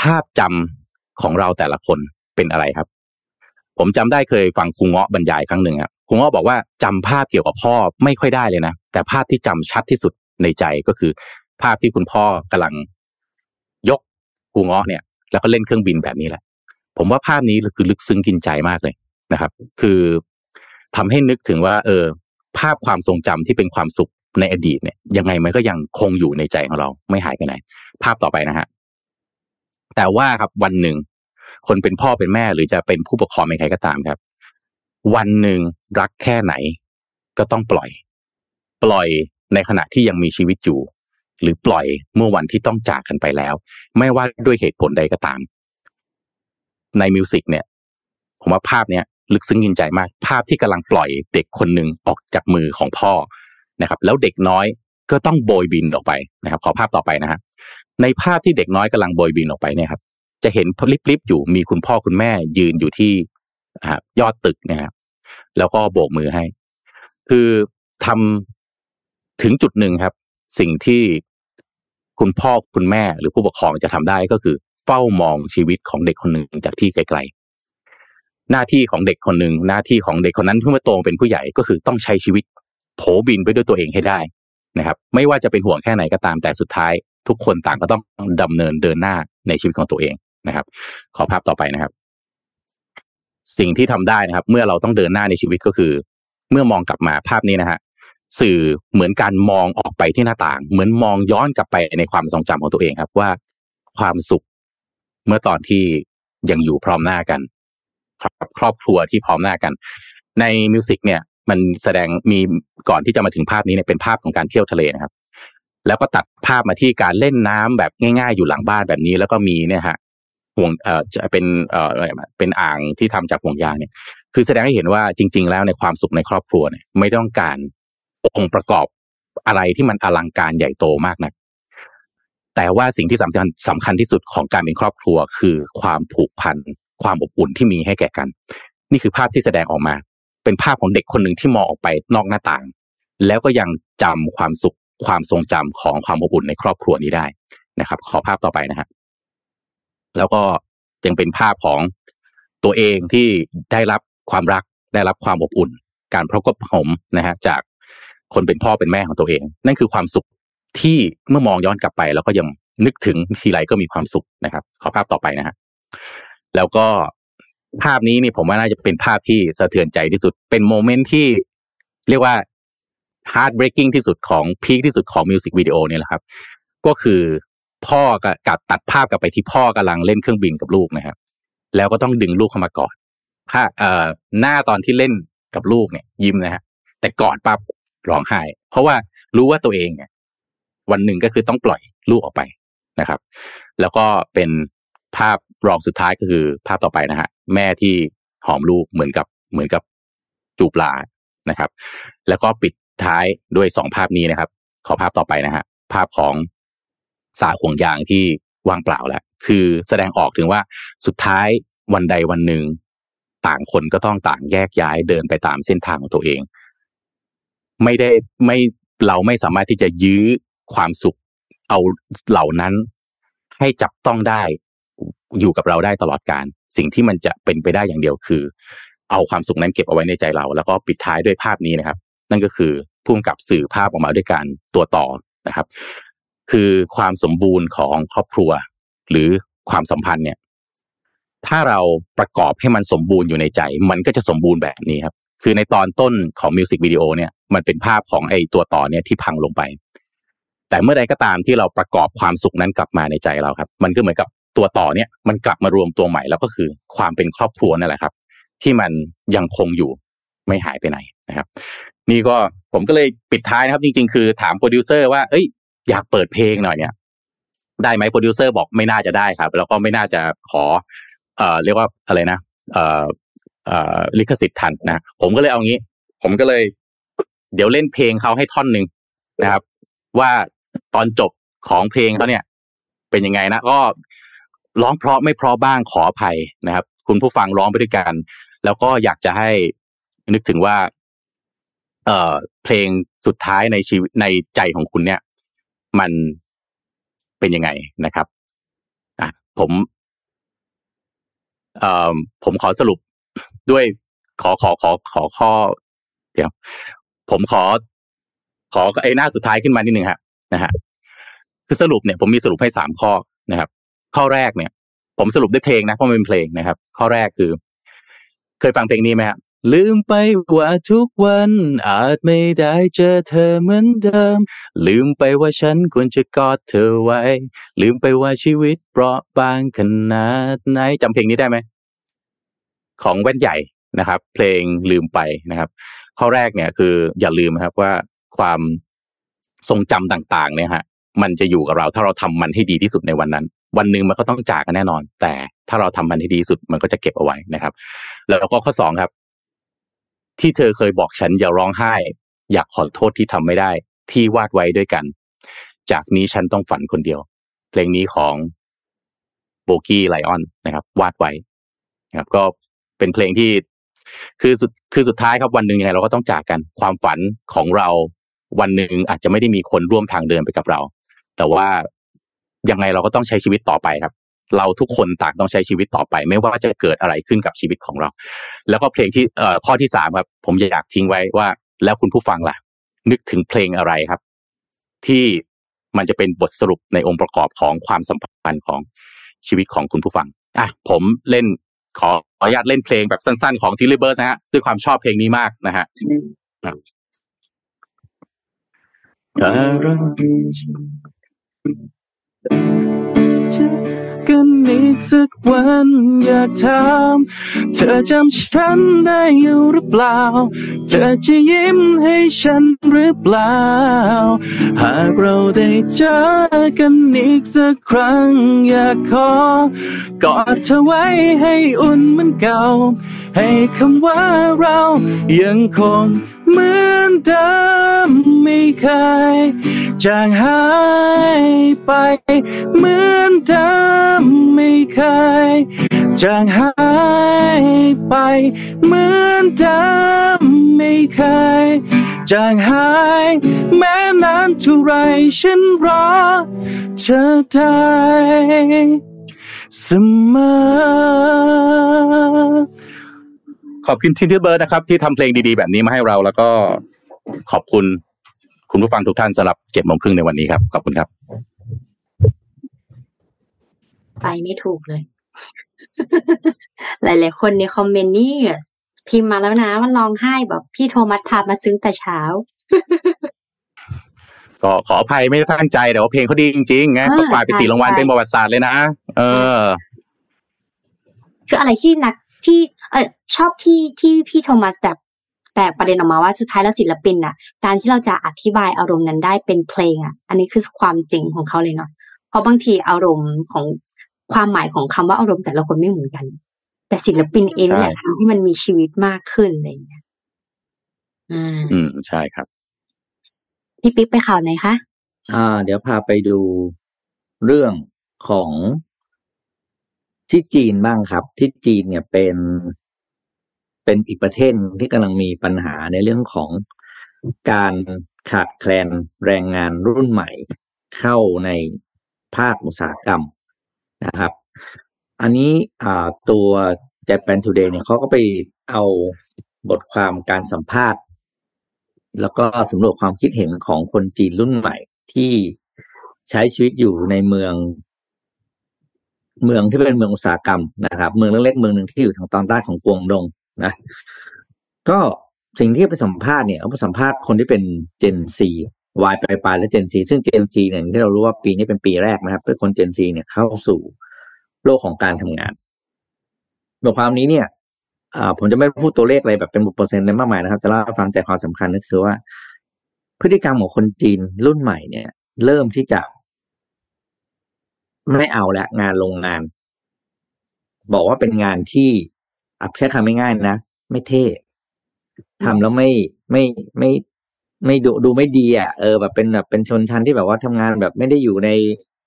ภาพจำของเราแต่ละคนเป็นอะไรครับ ผมจำได้เคยฟังครูเงาะบรรยายครั้งหนึ่งครับครูเงาะบอกว่าจำภาพเกี่ยวกับพ่อไม่ค่อยได้เลยนะแต่ภาพที่จำชัดที่สุดในใจก็คือ ภาพที่คุณพ่อกำลังยกครูเงาะเนี่ย แล้วก็เล่นเครื่องบินแบบนี้แหละ ผมว่าภาพนี้คือลึกซึ้งกินใจมากเลยนะครับ คือทำให้นึกถึงว่า เออ ภาพความทรงจำที่เป็นความสุขในอดีตเนี่ย ยังไงมันก็ยังคงอยู่ในใจของเราไม่หายไปไหน ภาพต่อไปนะฮะแต่ว่าครับวันหนึ่ง คนเป็นพ่อเป็นแม่หรือจะเป็นผู้ปกครองเป็นใครก็ตามครับ วันหนึ่งรักแค่ไหน ก็ต้องปล่อย ปล่อยในขณะที่ยังมีชีวิตอยู่ หรือปล่อยเมื่อวันที่ต้องจากกันไปแล้ว ไม่ว่าด้วยเหตุผลใดก็ตาม ในมิวสิกเนี่ย ผมว่าภาพเนี้ยลึกซึ้งยินใจมาก ภาพที่กำลังปล่อยเด็กคนหนึ่งออกจากมือของพ่อนะครับ แล้วเด็กน้อยก็ต้องโบยบินออกไปนะครับ ขอภาพต่อไปนะฮะในภาพที่เด็กน้อยกำลังโบยบินออกไปเนี่ยครับ จะเห็นลิบๆอยู่มีคุณพ่อคุณแม่ยืนอยู่ที่ยอดตึกนะครับแล้วก็โบกมือให้ คือทำถึงจุดหนึ่งครับ สิ่งที่คุณพ่อคุณแม่หรือผู้ปกครองจะทำได้ก็คือ เฝ้ามองชีวิตของเด็กคนหนึ่งจากที่ไกลๆหน้าที่ของเด็กคนหนึ่งหน้าที่ของเด็กคนนั้นเมื่อโตเป็นผู้ใหญ่ก็คือต้องใช้ชีวิตโผบินไปด้วยตัวเองให้ได้นะครับ ไม่ว่าจะเป็นห่วงแค่ไหนก็ตามแต่สุดท้าย ทุกคนต่างก็ต้องดำเนินเดินหน้าในชีวิตของตัวเองนะครับ ขอภาพต่อไปนะครับ สิ่งที่ทำได้นะครับ เมื่อเราต้องเดินหน้าในชีวิตก็คือ เมื่อมองกลับมาภาพนี้นะฮะ สื่อเหมือนการมองออกไปที่หน้าต่าง เหมือนมองย้อนกลับไปในความทรงจำของตัวเองครับ ว่าความสุขเมื่อตอนที่ยังอยู่พร้อมหน้ากันครับครอบครัวที่พร้อมหน้ากัน ในมิวสิกเนี่ย มันแสดงมีก่อนที่จะมาถึงภาพนี้เนี่ยเป็นภาพของการเที่ยวทะเลนะครับ แล้วก็ตัดภาพมาที่การเล่นน้ำแบบง่าย ๆ อยู่หลังบ้านแบบนี้ แล้วก็มีเนี่ยฮะห่วงเอ่อจะเป็นเอ่อเป็นอ่างที่ทำจากห่วงยางเนี่ย คือแสดงให้เห็นว่าจริง ๆ แล้วในความสุขในครอบครัวเนี่ย ไม่ต้องการ องค์ประกอบอะไรที่มันอลังการใหญ่โตมากนักแต่ว่าสิ่งที่สำคัญสำคัญที่สุดของการเป็นครอบครัวคือความผูกพัน ความอบอุ่นที่มีให้แก่กัน นี่คือภาพที่แสดงออกมา เป็นภาพของเด็กคนหนึ่งที่มองออกไปนอกหน้าต่าง แล้วก็ยังจำความสุขความทรงจำของความอบอุ่นในครอบครัวนี้ได้นะครับ ขอภาพต่อไปนะฮะแล้วก็ยังเป็นภาพของตัวเองที่ได้รับความรักได้รับความอบอุ่น การพรกบผมนะฮะจาก คนเป็นพ่อเป็นแม่ของตัวเอง นั่นคือความสุขที่เมื่อมองย้อนกลับไป แล้วก็ยังนึกถึงทีไรก็มีความสุขนะครับ ขอภาพต่อไปนะฮะแล้วก็ภาพนี้นี่ผมว่าน่าจะเป็นภาพที่สะเทือนใจที่สุด เป็น moment ที่เรียกว่า heart breaking ที่สุดของ peak ที่สุดของมิวสิกวิดีโอเนี่ยแหละครับ ก็คือพ่อกับตัดภาพกลับไปที่พ่อกำลังเล่นเครื่องบินกับลูกนะครับ แล้วก็ต้องดึงลูกเข้ามากอดภาพเอ่อหน้าตอนที่เล่นกับลูกเนี่ย ยิ้มนะฮะแต่กอดปั๊บ ร้องไห้ เพราะว่ารู้ว่าตัวเองเนี่ย วันหนึ่งก็คือต้องปล่อยลูกออกไปนะครับ แล้วก็เป็นภาพรองสุดท้ายก็คือภาพต่อไปนะฮะแม่ที่หอมลูกเหมือนกับเหมือนกับจูปลานะครับ แล้วก็ปิดท้ายด้วยสองภาพนี้นะครับ ขอภาพต่อไปนะฮะภาพของสาห่วงยางที่ว่างเปล่าแล้วคือแสดงออกถึงว่าสุดท้ายวันใดวันหนึ่งต่างคนก็ต้องต่างแยกย้ายเดินไปตามเส้นทางของตัวเอง ไม่ได้ไม่เราไม่สามารถที่จะยื้อความสุขเอาเหล่านั้น ให้จับต้องได้อยู่กับเราได้ตลอดการ สิ่งที่มันจะเป็นไปได้อย่างเดียวคือ เอาความสุขนั้นเก็บเอาไว้ในใจเรา แล้วก็ปิดท้ายด้วยภาพนี้นะครับ นั่นก็คือพุ่มกับสื่อภาพออกมาด้วยการตัวต่อนะครับ คือความสมบูรณ์ของครอบครัว หรือความสัมพันธ์เนี่ย ถ้าเราประกอบให้มันสมบูรณ์อยู่ในใจ มันก็จะสมบูรณ์แบบนี้ครับ คือในตอนต้นของมิวสิกวิดีโอเนี่ย มันเป็นภาพของไอ้ตัวต่อเนี่ยที่พังลงไป แต่เมื่อใดก็ตามที่เราประกอบความสุขนั้นกลับมาในใจเราครับ มันก็เหมือนกับตัวต่อเนี่ยมันกลับมารวมตัวใหม่แล้วก็คือความเป็นครอบครัวนั่นแหละครับ ที่มันยังคงอยู่ไม่หายไปไหนนะครับ นี่ก็ผมก็เลยปิดท้ายนะครับ จริง ๆ คือถามโปรดิวเซอร์ว่าเอ้ยอยากเปิดเพลงหน่อยเนี่ย ได้ไหมโปรดิวเซอร์บอกไม่น่าจะได้ครับ แล้วก็ไม่น่าจะขอ เอ่อเรียกว่าอะไรนะเอ่อเอ่อลิขสิทธิ์ทันนะ ผมก็เลยเอางี้ ผมก็เลย เดี๋ยวเล่นเพลงเขาให้ท่อนหนึ่งนะครับ ว่าตอนจบของเพลงเขาเนี่ย เป็นยังไงนะก็ร้องเพราะไม่เพราะบ้างขออภัยนะครับ คุณผู้ฟังร้องไปด้วยกัน แล้วก็อยากจะให้นึกถึงว่า เอ่อ เพลงสุดท้ายในชีวิตในใจของคุณเนี่ย มันเป็นยังไงนะครับอะผมเอ่อผมขอสรุปด้วยขอขอขอขอข้อ เดี๋ยว ผมขอ ขอไอ้หน้าสุดท้ายขึ้นมานิดนึงฮะนะฮะคือสรุปเนี่ยผมมีสรุปให้สามข้อนะครับ ข้อแรกเนี่ย ผมสรุปด้วยเพลงนะเพราะมันเป็นเพลงนะครับ ข้อแรกคือ เคยฟังเพลงนี้ไหมครับลืมไปว่าทุกวันอาจไม่ได้เจอเธอเหมือนเดิม ลืมไปว่าฉันควรจะกอดเธอไว้ ลืมไปว่าชีวิตเปราะบางขนาดไหนจำเพลงนี้ได้ไหม ของแว่นใหญ่นะครับ เพลงลืมไปนะครับ ข้อแรกเนี่ยคืออย่าลืมครับว่าความทรงจำต่างๆ เนี่ยฮะ มันจะอยู่กับเราถ้าเราทำมันให้ดีที่สุดในวันนั้น วันหนึ่งมันก็ต้องจากกันแน่นอน แต่ถ้าเราทำมันให้ดีที่สุดมันก็จะเก็บเอาไว้นะครับ แล้วก็ข้อสองครับ ที่เธอเคยบอกฉันอย่าร้องไห้ อยากขอโทษที่ทำไม่ได้ ที่วาดไว้ด้วยกัน จากนี้ฉันต้องฝันคนเดียว เพลงนี้ของโบกี้ไลออนนะครับ วาดไว้นะครับ ก็เป็นเพลงที่ คือสุดคือสุดท้ายครับวันหนึ่งยังไงเราก็ต้องจากกันความฝันของเราวันหนึ่งอาจจะไม่ได้มีคนร่วมทางเดินไปกับเรา แต่ว่ายังไงเราก็ต้องใช้ชีวิตต่อไปครับ เราทุกคนต่างต้องใช้ชีวิตต่อไป ไม่ว่าจะเกิดอะไรขึ้นกับชีวิตของเรา แล้วก็เพลงที่เอ่อข้อที่สามครับ ผมอยากทิ้งไว้ว่า แล้วคุณผู้ฟังล่ะ นึกถึงเพลงอะไรครับ ที่มันจะเป็นบทสรุปในองค์ประกอบของความสัมพันธ์ของชีวิตของคุณผู้ฟังอะผมเล่น ขอขออนุญาตเล่นเพลงแบบสั้นๆ ของทิลลี่เบิร์สนะฮะด้วยความชอบเพลงนี้มากนะฮะ กันอีกสักวันอยากถามเธอจำฉันได้อยู่หรือเปล่า เธอจะยิ้มให้ฉันหรือเปล่า หากเราได้เจอกันอีกสักครั้งอยากขอกอดเธอไว้ให้อุ่นเหมือนเก่า ให้คำว่าเรายังคง เหมือนเดิมไม่เคยจางหายไป เหมือนเดิมไม่เคยจางหายไป เหมือนเดิมไม่เคยจางหาย แม้นานเท่าไรฉันรอเธอได้เสมอ ขอบคุณทินที่เบิร์ดนะครับ ที่ทำเพลงดีๆแบบนี้มาให้เราแล้วก็ขอบคุณคุณผู้ฟังทุกท่านสำหรับเจ็ดโมงครึ่งในวันนี้ครับ ขอบคุณครับ ไปไม่ถูกเลย หลาย ๆ คนในคอมเมนต์นี่พิมพ์มาแล้วนะมันร้องไห้แบบพี่โทมัสพามาซึ้งแต่เช้า ก็ขออภัยไม่ได้ตั้งใจแต่ว่าเพลงเขาดีจริงๆไงอ่าเขากวาดไปใช่สี่รางวัลใช่เป็นประวัติศาสตร์เลยนะเออ คืออะไรที่นักที่ เออชอบที่ที่พี่โทมัสแบบแต่ประเด็นออกมาว่าสุดท้ายแล้วศิลปินน่ะการที่เราจะอธิบายอารมณ์นั้นได้เป็นเพลงอะอันนี้คือความจริงของเขาเลยเนาะเพราะบางทีอารมณ์ของความหมายของคำว่าอารมณ์แต่ละคนไม่เหมือนกัน แต่ศิลปินเองเนี่ยใช่ทำให้มันมีชีวิตมากขึ้นอะไรอย่างเงี้ยอืมอืมใช่ครับพี่ปิ๊กไปข่าวไหนคะอ่า เดี๋ยวพาไปดูเรื่องของที่จีนบ้างครับ ที่จีนเนี่ยเป็น เป็นอีกประเทศที่กำลังมีปัญหาในเรื่องของการขาดแคลนแรงงานรุ่นใหม่เข้าในภาคอุตสาหกรรมนะครับ อันนี้ตัว Japan Today เนี่ยเขาก็ไปเอาบทความการสัมภาษณ์ แล้วก็สำรวจความคิดเห็นของคนจีนรุ่นใหม่ที่ใช้ชีวิตอยู่ในเมือง เมืองที่เป็นเมืองอุตสาหกรรมนะครับ เมืองเล็กๆเมืองหนึ่งที่อยู่ทางตอนใต้ของกวงดง นะ ก็สิ่งที่ไปสัมภาษณ์เนี่ยเอาไปสัมภาษณ์คนที่เป็น Gen Z Y ปลายปลายๆและ Gen Z ซึ่ง Gen Z เนี่ยที่เรารู้ว่าปีนี้เป็นปีแรกนะครับเป็นคน Gen Z เนี่ยเข้าสู่โลกของการทำงานบทความนี้เนี่ยผมจะไม่พูดตัวเลขอะไรแบบเป็นเปอร์เซ็นต์อะไรมากมายนะครับ แต่เล่าให้ฟังใจความสำคัญก็คือว่า พฤติกรรมของคนจีนรุ่นใหม่เนี่ย เริ่มที่จะ ไม่เอาละงานโรงงาน บอกว่าเป็นงานที่ อะใช้คำไม่ง่ายๆนะ ไม่เท่ทำแล้วไม่ไม่ไม่ไม่ดูดูไม่ดีอะเออแบบเป็นแบบเป็นชนชั้นที่แบบว่าทำงานแบบไม่ได้อยู่ใน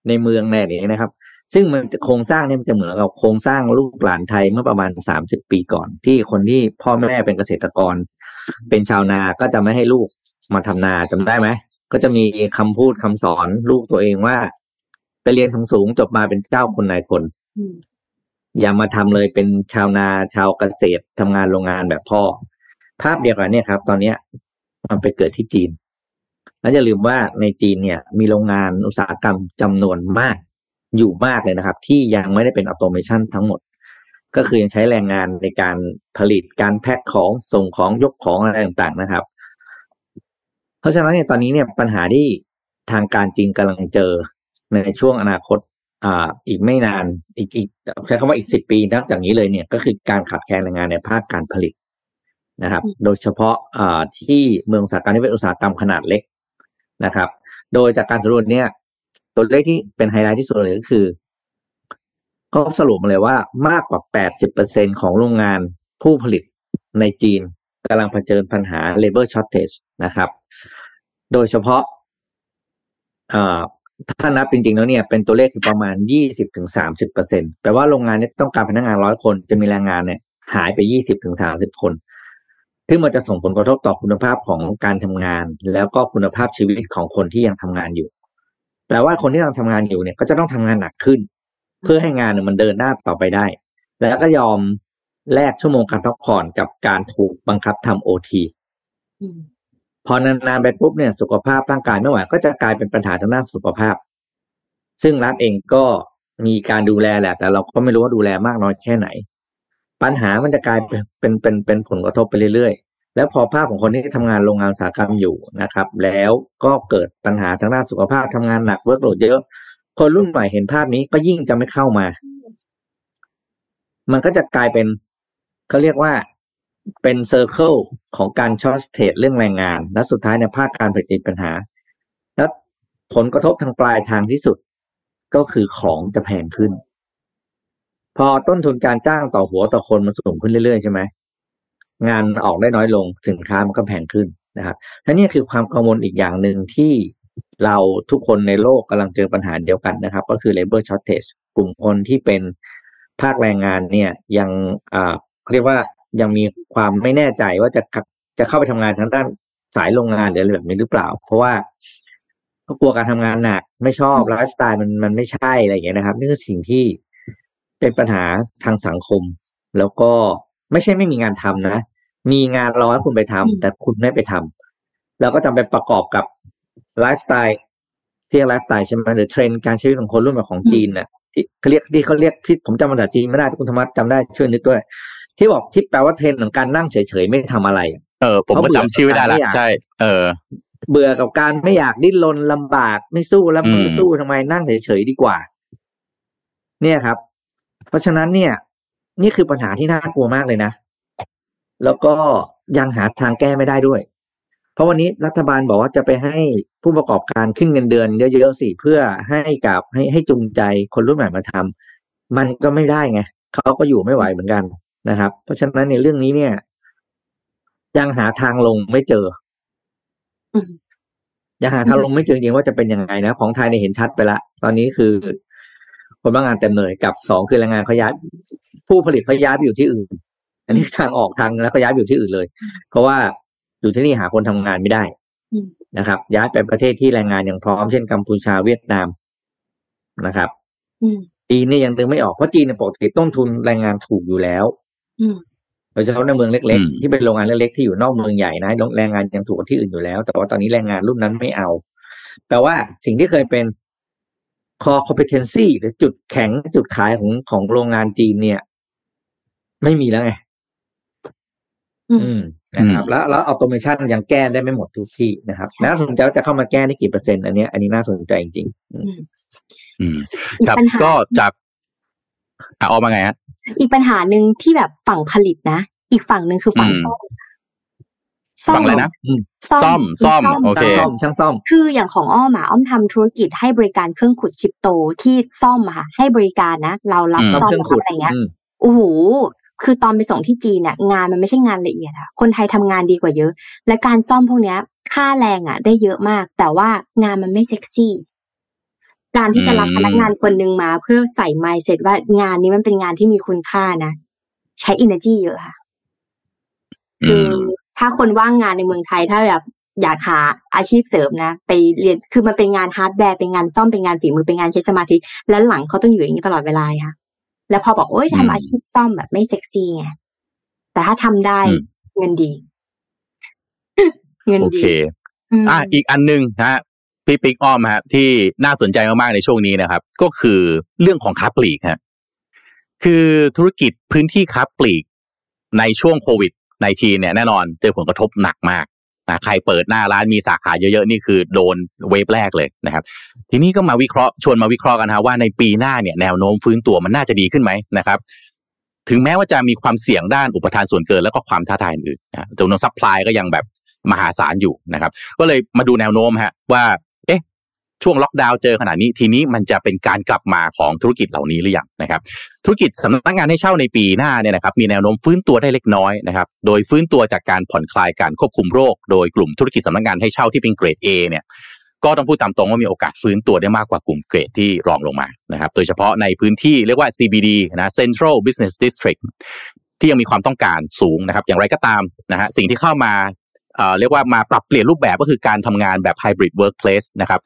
ในเมืองแน่นี้นะครับ ซึ่งมันโครงสร้างเนี่ยมันจะเหมือนกับโครงสร้างลูกหลานไทยเมื่อประมาณสามสิบปีก่อน ที่คนที่พ่อแม่เป็นเกษตรกร เป็นชาวนาก็จะไม่ให้ลูกมาทำนาจำได้ไหมก็จะมีคำพูดคำสอนลูกตัวเองว่า ไปเรียนสูงๆจบมาเป็นเจ้าคนนายคน อย่ามาทำเลยเป็นชาวนาชาวเกษตรทำงานโรงงานแบบพ่อ ภาพเดียวกันเนี่ยครับ ตอนเนี้ยมันไปเกิดที่จีน แล้วอย่าลืมว่าในจีนเนี่ย มีโรงงานอุตสาหกรรมจำนวนมากอยู่มากเลยนะครับ ที่ยังไม่ได้เป็นออโตเมชันทั้งหมด ก็คือยังใช้แรงงานในการผลิตการแพ็คของส่งของยกของอะไรต่างๆนะครับ เพราะฉะนั้นเนี่ยตอนนี้เนี่ยปัญหาที่ทางการจีนกำลังเจอในช่วงอนาคต อ่าอีกไม่นานอีกอีกใช้คำว่าอีกสิบปีนับจากนี้เลยเนี่ยก็คือการขาดแคลนแรงงานในภาคการผลิตนะครับ โดยเฉพาะอ่าที่เมืองอุตสาหกรรมที่เป็นอุตสาหกรรมขนาดเล็กนะครับ โดยจากการสำรวจเนี่ยตัวเลขที่เป็นไฮไลท์ที่สุดเลยก็คือเขาสรุปมาเลยว่ามากกว่า 80%ของโรงงานผู้ผลิตในจีนกำลังเผชิญปัญหา labor shortage นะครับ โดยเฉพาะอ่า ถ้านับจริงๆแล้วเนี่ยเป็นตัวเลขคือประมาณ20ถึง30เปอร์เซ็นแปลว่าโรงงานนี้ต้องการพนักงานร้อยคนจะมีแรงงานเนี่ยหายไป20ถึง30คนซึ่งมันจะส่งผลกระทบต่อคุณภาพของการทำงาน แล้วก็คุณภาพชีวิตของคนที่ยังทำงานอยู่แปลว่าคนที่กำลังทำงานอยู่เนี่ยก็จะต้องทำงานหนักขึ้น เพื่อให้งานเนี่ยมันเดินหน้าต่อไปได้ แล้วก็ยอมแลกชั่วโมงการพักผ่อนกับการถูกบังคับทำโอที พอนานๆไปปุ๊บเนี่ยสุขภาพร่างกายไม่ไหวก็จะกลายเป็นปัญหาทางด้านสุขภาพ ซึ่งรัฐเองก็มีการดูแลแหละ แต่เราก็ไม่รู้ว่าดูแลมากน้อยแค่ไหน ปัญหามันจะกลายเป็นเป็นเป็นเป็นผลกระทบไปเรื่อยๆ แล้วพอภาพของคนที่ทำงานโรงงานอุตสาหกรรมอยู่นะครับ แล้วก็เกิดปัญหาทางด้านสุขภาพทำงานหนัก workload เยอะคนรุ่นใหม่เห็นภาพนี้ก็ยิ่งจะไม่เข้ามา มันก็จะกลายเป็นเขาเรียกว่า เป็น circle ของการ shortage เรื่องแรงงาน และสุดท้ายในภาคการผลิตปัญหา แล้วผลกระทบทางปลายทางที่สุดก็คือของจะแพงขึ้น พอต้นทุนการจ้างต่อหัวต่อคนมันสูงขึ้นเรื่อยๆใช่ไหมงานออกได้น้อยลงสินค้ามันก็แพงขึ้นนะครับและนี่คือความกังวลอีกอย่างหนึ่งที่เราทุกคนในโลกกำลังเจอปัญหาเดียวกันนะครับ ก็คือ labor shortage กลุ่มคนที่เป็นภาคแรงงานเนี่ยยังอ่าเรียกว่า ยังมีความไม่แน่ใจว่าจะจะเข้าไปทำงานทางด้านสายโรงงานหรืออะไรแบบนี้หรือเปล่า เพราะว่าก็กลัวการทำงานหนักไม่ชอบไลฟ์สไตล์มันมันไม่ใช่อะไรอย่างเงี้ยนะครับ นี่คือสิ่งที่เป็นปัญหาทางสังคม แล้วก็ไม่ใช่ไม่มีงานทำนะ มีงานรอให้คุณไปทำแต่คุณไม่ไปทำแล้วก็นำไปประกอบกับไลฟ์สไตล์ที่ไลฟ์สไตล์ใช่ไหมหรือเทรนด์การใช้ชีวิตของคนรุ่นใหม่ของจีนน่ะที่เขาเรียกที่เขาเรียกที่ผมจำภาษาจีนไม่ได้ที่คุณธรรมะจำได้ช่วยนึกด้วย ที่บอกที่แปลว่าเทรนด์ของการนั่งเฉยๆไม่ทำอะไร เออ ผมก็จำชื่อไม่ได้ละเขาเบื่อกับการไม่อยากใช่ เออ เบื่อกับการไม่อยากดิ้นรนลำบากไม่สู้แล้วอืมไม่สู้ทำไมนั่งเฉยๆดีกว่า เนี่ยครับ เพราะฉะนั้นเนี่ย นี่คือปัญหาที่น่ากลัวมากเลยนะ แล้วก็ยังหาทางแก้ไม่ได้ด้วย เพราะวันนี้รัฐบาลบอกว่าจะไปให้ผู้ประกอบการขึ้นเงินเดือนเยอะๆสิเพื่อให้กับให้ให้จูงใจคนรุ่นใหม่มาทำมันก็ไม่ได้ไงเขาก็อยู่ไม่ไหวเหมือนกัน นะครับ เพราะฉะนั้นในเรื่องนี้เนี่ย ยังหาทางลงไม่เจออมยังหาทางลงไม่เจอจริงๆว่าจะเป็นยังไงนะของไทยเนี่ยเห็นชัดไปละตอนนี้คือ คนว่างงานเต็มเลยกับสองคือแรงงานเขาย้ายผู้ผลิตเขาย้ายไปอยู่ที่อื่น อันนี้ทางออกทางแล้วเขาย้ายไปอยู่ที่อื่นเลย เพราะว่าอยู่ที่นี่หาคนทำงานไม่ได้อืมนะครับ ย้ายไปประเทศที่แรงงานยังพร้อมเช่นกัมพูชาเวียดนามนะครับอืมจีนเนี่ยยังดึงไม่ออกเพราะจีนเนี่ยปกติต้นทุนแรงงานถูกอยู่แล้วอืม โดยเฉพาะในเมืองเล็กอืมๆที่เป็นโรงงานเล็กๆที่อยู่นอกเมืองใหญ่นะแรงงานยังถูกกว่าที่อื่นอยู่แล้ว แต่ว่าตอนนี้แรงงานรุ่นนั้นไม่เอาแปลว่าสิ่งที่เคยเป็น core competency หรือจุดแข็งจุดขายของของโรงงานจีนเนี่ย ไม่มีแล้วไงอืมอืมนะครับ แล้วแล้ว automation ยังแก้ได้ไม่หมดทุกที่นะครับน่าสนใจว่าจะเข้ามาแก้ได้กี่เปอร์เซ็นต์อันเนี้ยอันนี้น่าสนใจจริงๆอืมอืมอีกครับปัญหาก็จาก อะออกมาไงฮะอีกปัญหาหนึ่งที่แบบฝั่งผลิตนะ อีกฝั่งหนึ่งคือฝั่งอืมซ่อมฝั่งอะไรนะซ่อมซ่อมโอเคช่างซ่อมช่างซ่อมคืออย่างของอ้อมอะอ้อมทำธุรกิจให้บริการเครื่องขุดคริปโตที่ซ่อมอะค่ะ ให้บริการนะ เรารับอืมซ่อมเครื่องขุดอะไรเงี้ยอืมโอ้โหคือตอนไปส่งที่จีนเนี่ยงานมันไม่ใช่งานละเอียดอะคนไทยทำงานดีกว่าเยอะ และการซ่อมพวกเนี้ย ค่าแรงอะได้เยอะมาก แต่ว่างานมันไม่เซ็กซี่ การที่จะรับอืมพนักงานคนหนึ่งมา เพื่อใส่ไมเสร็จว่างานนี้มันเป็นงานที่มีคุณค่านะใช้ energy เยอะค่ะอืคือถ้าคนว่างงานในเมืองไทยถ้าแบบอยากหาอาชีพเสริมนะ ไปเรียนคือมันเป็นงานฮาร์ดแวร์เป็นงานซ่อมเป็นงานฝีมือเป็นงานใช้สมาธิ และหลังเขาต้องอยู่อย่างนี้ตลอดเวลาค่ะ แล้วพอบอกโอ๊ยอืมทำอาชีพซ่อมแบบไม่เซ็กซี่ไงแต่ถ้าทำได้อืมเงินดี เงินโอดีเคมอะอีกอันหนึ่งนะฮะ พี่ปิ๊กอ้อมฮะที่น่าสนใจมากๆในช่วงนี้นะครับ ก็คือเรื่องของค้าปลีกฮะคือธุรกิจพื้นที่ค้าปลีกในช่วงโควิด nineteen เนี่ยแน่นอนเจอผลกระทบหนักมากนะใครเปิดหน้าร้านมีสาขาเยอะๆ นี่คือโดน wave แรกเลยนะครับ ทีนี้ก็มาวิเคราะห์ชวนมาวิเคราะห์กันฮะว่าในปีหน้าเนี่ยแนวโน้มฟื้นตัวมันน่าจะดีขึ้นไหมนะครับถึงแม้ว่าจะมีความเสี่ยงด้านอุปทานส่วนเกินแล้วก็ความท้าทายอื่นนะจำนวน supply ก็ยังแบบมหาศาลอยู่นะครับ ก็เลยมาดูแนวโน้มฮะว่า ช่วงล็อกดาวน์เจอขนาดนี้ทีนี้มันจะเป็นการกลับมาของธุรกิจเหล่านี้หรือยังนะครับ ธุรกิจสำนักงานให้เช่าในปีหน้าเนี่ยนะครับมีแนวโน้มฟื้นตัวได้เล็กน้อยนะครับโดยฟื้นตัวจากการผ่อนคลายการควบคุมโรค โดยกลุ่มธุรกิจสำนักงานให้เช่าที่เป็นเกรด A เนี่ยก็ต้องพูดตามตรงว่ามีโอกาสฟื้นตัวได้มากกว่ากลุ่มเกรดที่รองลงมานะครับโดยเฉพาะในพื้นที่เรียกว่า CBD นะ Central Business District ที่ยังมีความต้องการสูงนะครับ อย่างไรก็ตามนะฮะสิ่งที่เข้ามาเอ่อเรียกว่ามาปรับเปลี่ยนรูปแบบก็คือการทำงานแบบ Hybrid Workplace นะครับ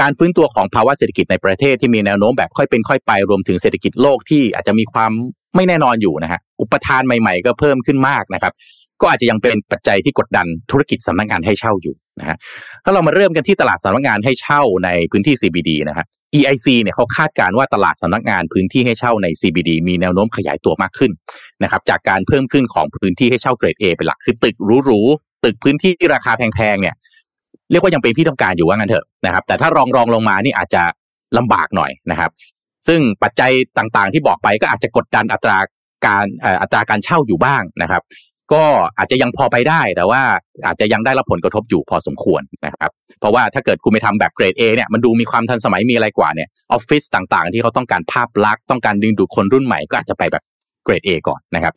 การฟื้นตัวของภาวะเศรษฐกิจในประเทศที่มีแนวโน้มแบบค่อยเป็นค่อยไปรวมถึงเศรษฐกิจโลกที่อาจจะมีความไม่แน่นอนอยู่นะฮะอุปทานใหม่ ๆ ก็เพิ่มขึ้นมากนะครับ ก็อาจจะยังเป็นปัจจัยที่กดดันธุรกิจสำนักงานให้เช่าอยู่นะฮะถ้าเรามาเริ่มกันที่ตลาดสำนักงานให้เช่าในพื้นที่ CBD นะฮะ EIC เนี่ยเขาคาดการณ์ว่าตลาดสำนักงานพื้นที่ให้เช่าใน CBD มีแนวโน้มขยายตัวมากขึ้นนะครับจากการเพิ่มขึ้นของพื้นที่ให้เช่าเกรด A เป็นหลักคือตึกหรูๆตึกพื้นที่ราคาแพงๆเนี่ย เรียกว่ายังเป็นที่ต้องการอยู่ว่างั้นเถอะนะครับ แต่ถ้ารองรองลงมานี่อาจจะลำบากหน่อยนะครับ ซึ่งปัจจัยต่างๆ ที่บอกไปก็อาจจะกดดันอัตราการอัตราการเช่าอยู่บ้างนะครับ ก็อาจจะยังพอไปได้แต่ว่าอาจจะยังได้รับผลกระทบอยู่พอสมควรนะครับ เพราะว่าถ้าเกิดคุณไปทำแบบเกรด A เนี่ยมันดูมีความทันสมัยมีอะไรกว่าเนี่ยออฟฟิศต่างๆ ที่เขาต้องการภาพลักษณ์ต้องการดึงดูดคนรุ่นใหม่ก็อาจจะไปแบบเกรด A ก่อนนะครับ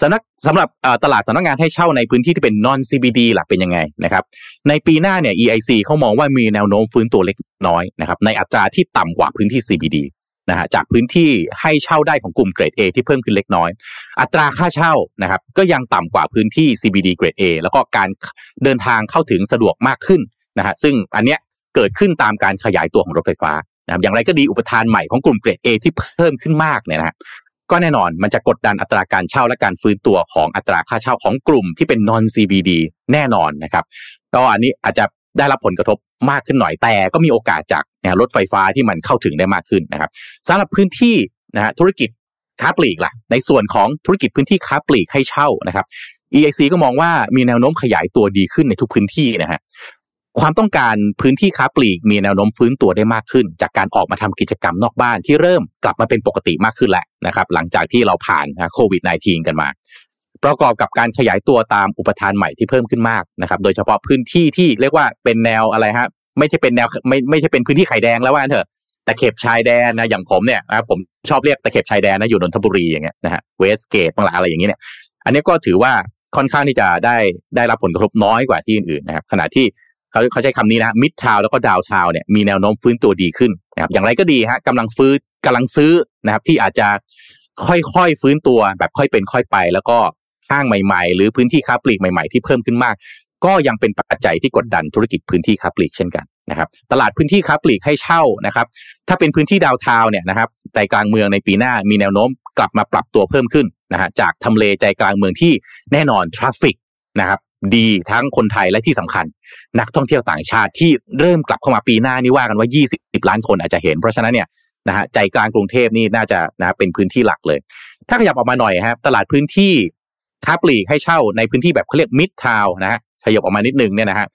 สำนักสำหรับตลาดสำนักงานให้เช่าในพื้นที่ที่เป็น non CBD หลักเป็นยังไงนะครับ ในปีหน้าเนี่ย EIC เขามองว่ามีแนวโน้มฟื้นตัวเล็กน้อยนะครับ ในอัตราที่ต่ำกว่าพื้นที่ CBD นะฮะจากพื้นที่ให้เช่าได้ของกลุ่มเกรด A ที่เพิ่มขึ้นเล็กน้อย อัตราค่าเช่านะครับก็ยังต่ำกว่าพื้นที่ CBD เกรด A แล้วก็การเดินทางเข้าถึงสะดวกมากขึ้นนะฮะซึ่งอันเนี้ยเกิดขึ้นตามการขยายตัวของรถไฟฟ้านะครับอย่างไรก็ดีอุปทานใหม่ของกลุ่มเกรด A ที่เพิ่มขึ้นมากเนี่ยนะฮะ ก็แน่นอนมันจะกดดันอัตราการเช่าและการฟื้นตัวของอัตราค่าเช่าของกลุ่มที่เป็น non CBD แน่นอนนะครับก็อันนี้อาจจะได้รับผลกระทบมากขึ้นหน่อยแต่ก็มีโอกาสจากนะรถไฟฟ้าที่มันเข้าถึงได้มากขึ้นนะครับสำหรับพื้นที่นะฮะธุรกิจค้าปลีกล่ะ ในส่วนของธุรกิจพื้นที่ค้าปลีกให้เช่านะครับ EIC ก็มองว่ามีแนวโน้มขยายตัวดีขึ้นในทุกพื้นที่นะฮะ ความต้องการพื้นที่ค้าปลีกมีแนวโน้มฟื้นตัวได้มากขึ้น จากการออกมาทำกิจกรรมนอกบ้านที่เริ่มกลับมาเป็นปกติมากขึ้นแหล้วนะครับ หลังจากที่เราผ่านโควิด -19 กันมา ประกอบกับการขยายตัวตามอุปทานใหม่ที่เพิ่มขึ้นมากนะครับ โดยเฉพาะพื้นที่ที่เรียกว่าเป็นแนวอะไรฮะไม่ใช่เป็นแนวไม่ไม่ใช่เป็นพื้นที่ไข่แดงแล้วว่าเถอะตะเข็บชายแดนนะอย่างผมเนี่ยนะผมชอบเรียกตะเข็บชายแดนนะอยู่นนทบุรีอย่างเงี้ยนะฮะเวสเกตบางหลาอะไรอย่างเงี้ยเนี่ยอันนี้ก็ถือว่าค่อนข้างที่จะได้ได้รับผลกระทบน้อยกว่าที่อื่นๆนะครับ ขณะที่ เขาเขาใช้คำนี้นะมิดทาวแล้วก็ดาวทาวเนี่ยมีแนวโน้มฟื้นตัวดีขึ้นนะครับอย่างไรก็ดีฮะกำลังฟื้นกำลังซื้อนะครับ ที่อาจจะค่อยๆฟื้นตัวแบบค่อยเป็นค่อยไป แล้วก็ห้างใหม่ๆ หรือพื้นที่ค้าปลีกใหม่ๆ ที่เพิ่มขึ้นมาก ก็ยังเป็นปัจจัยที่กดดันธุรกิจพื้นที่ค้าปลีกเช่นกันนะครับ ตลาดพื้นที่ค้าปลีกให้เช่านะครับ ถ้าเป็นพื้นที่ดาวทาวเนี่ยนะครับใจกลางเมืองในปีหน้ามีแนวโน้มกลับมาปรับตัวเพิ่มขึ้นนะฮะจากทำเลใจกลางเมืองที่แน่นอนทราฟฟิกนะครับ ดีทั้งคนไทยและที่สำคัญ นักท่องเที่ยวต่างชาติที่เริ่มกลับเข้ามาปีหน้านี่ว่ากันว่า 20 ล้านคนอาจจะเห็น เพราะฉะนั้นเนี่ยนะฮะใจกลางกรุงเทพนี่น่าจะนะเป็นพื้นที่หลักเลย ถ้าขยับออกมาหน่อยครับตลาดพื้นที่ค้าปลีกให้เช่าในพื้นที่แบบเขาเรียกมิดทาวนะฮะขยับออกมานิดนึงเนี่ยนะฮะ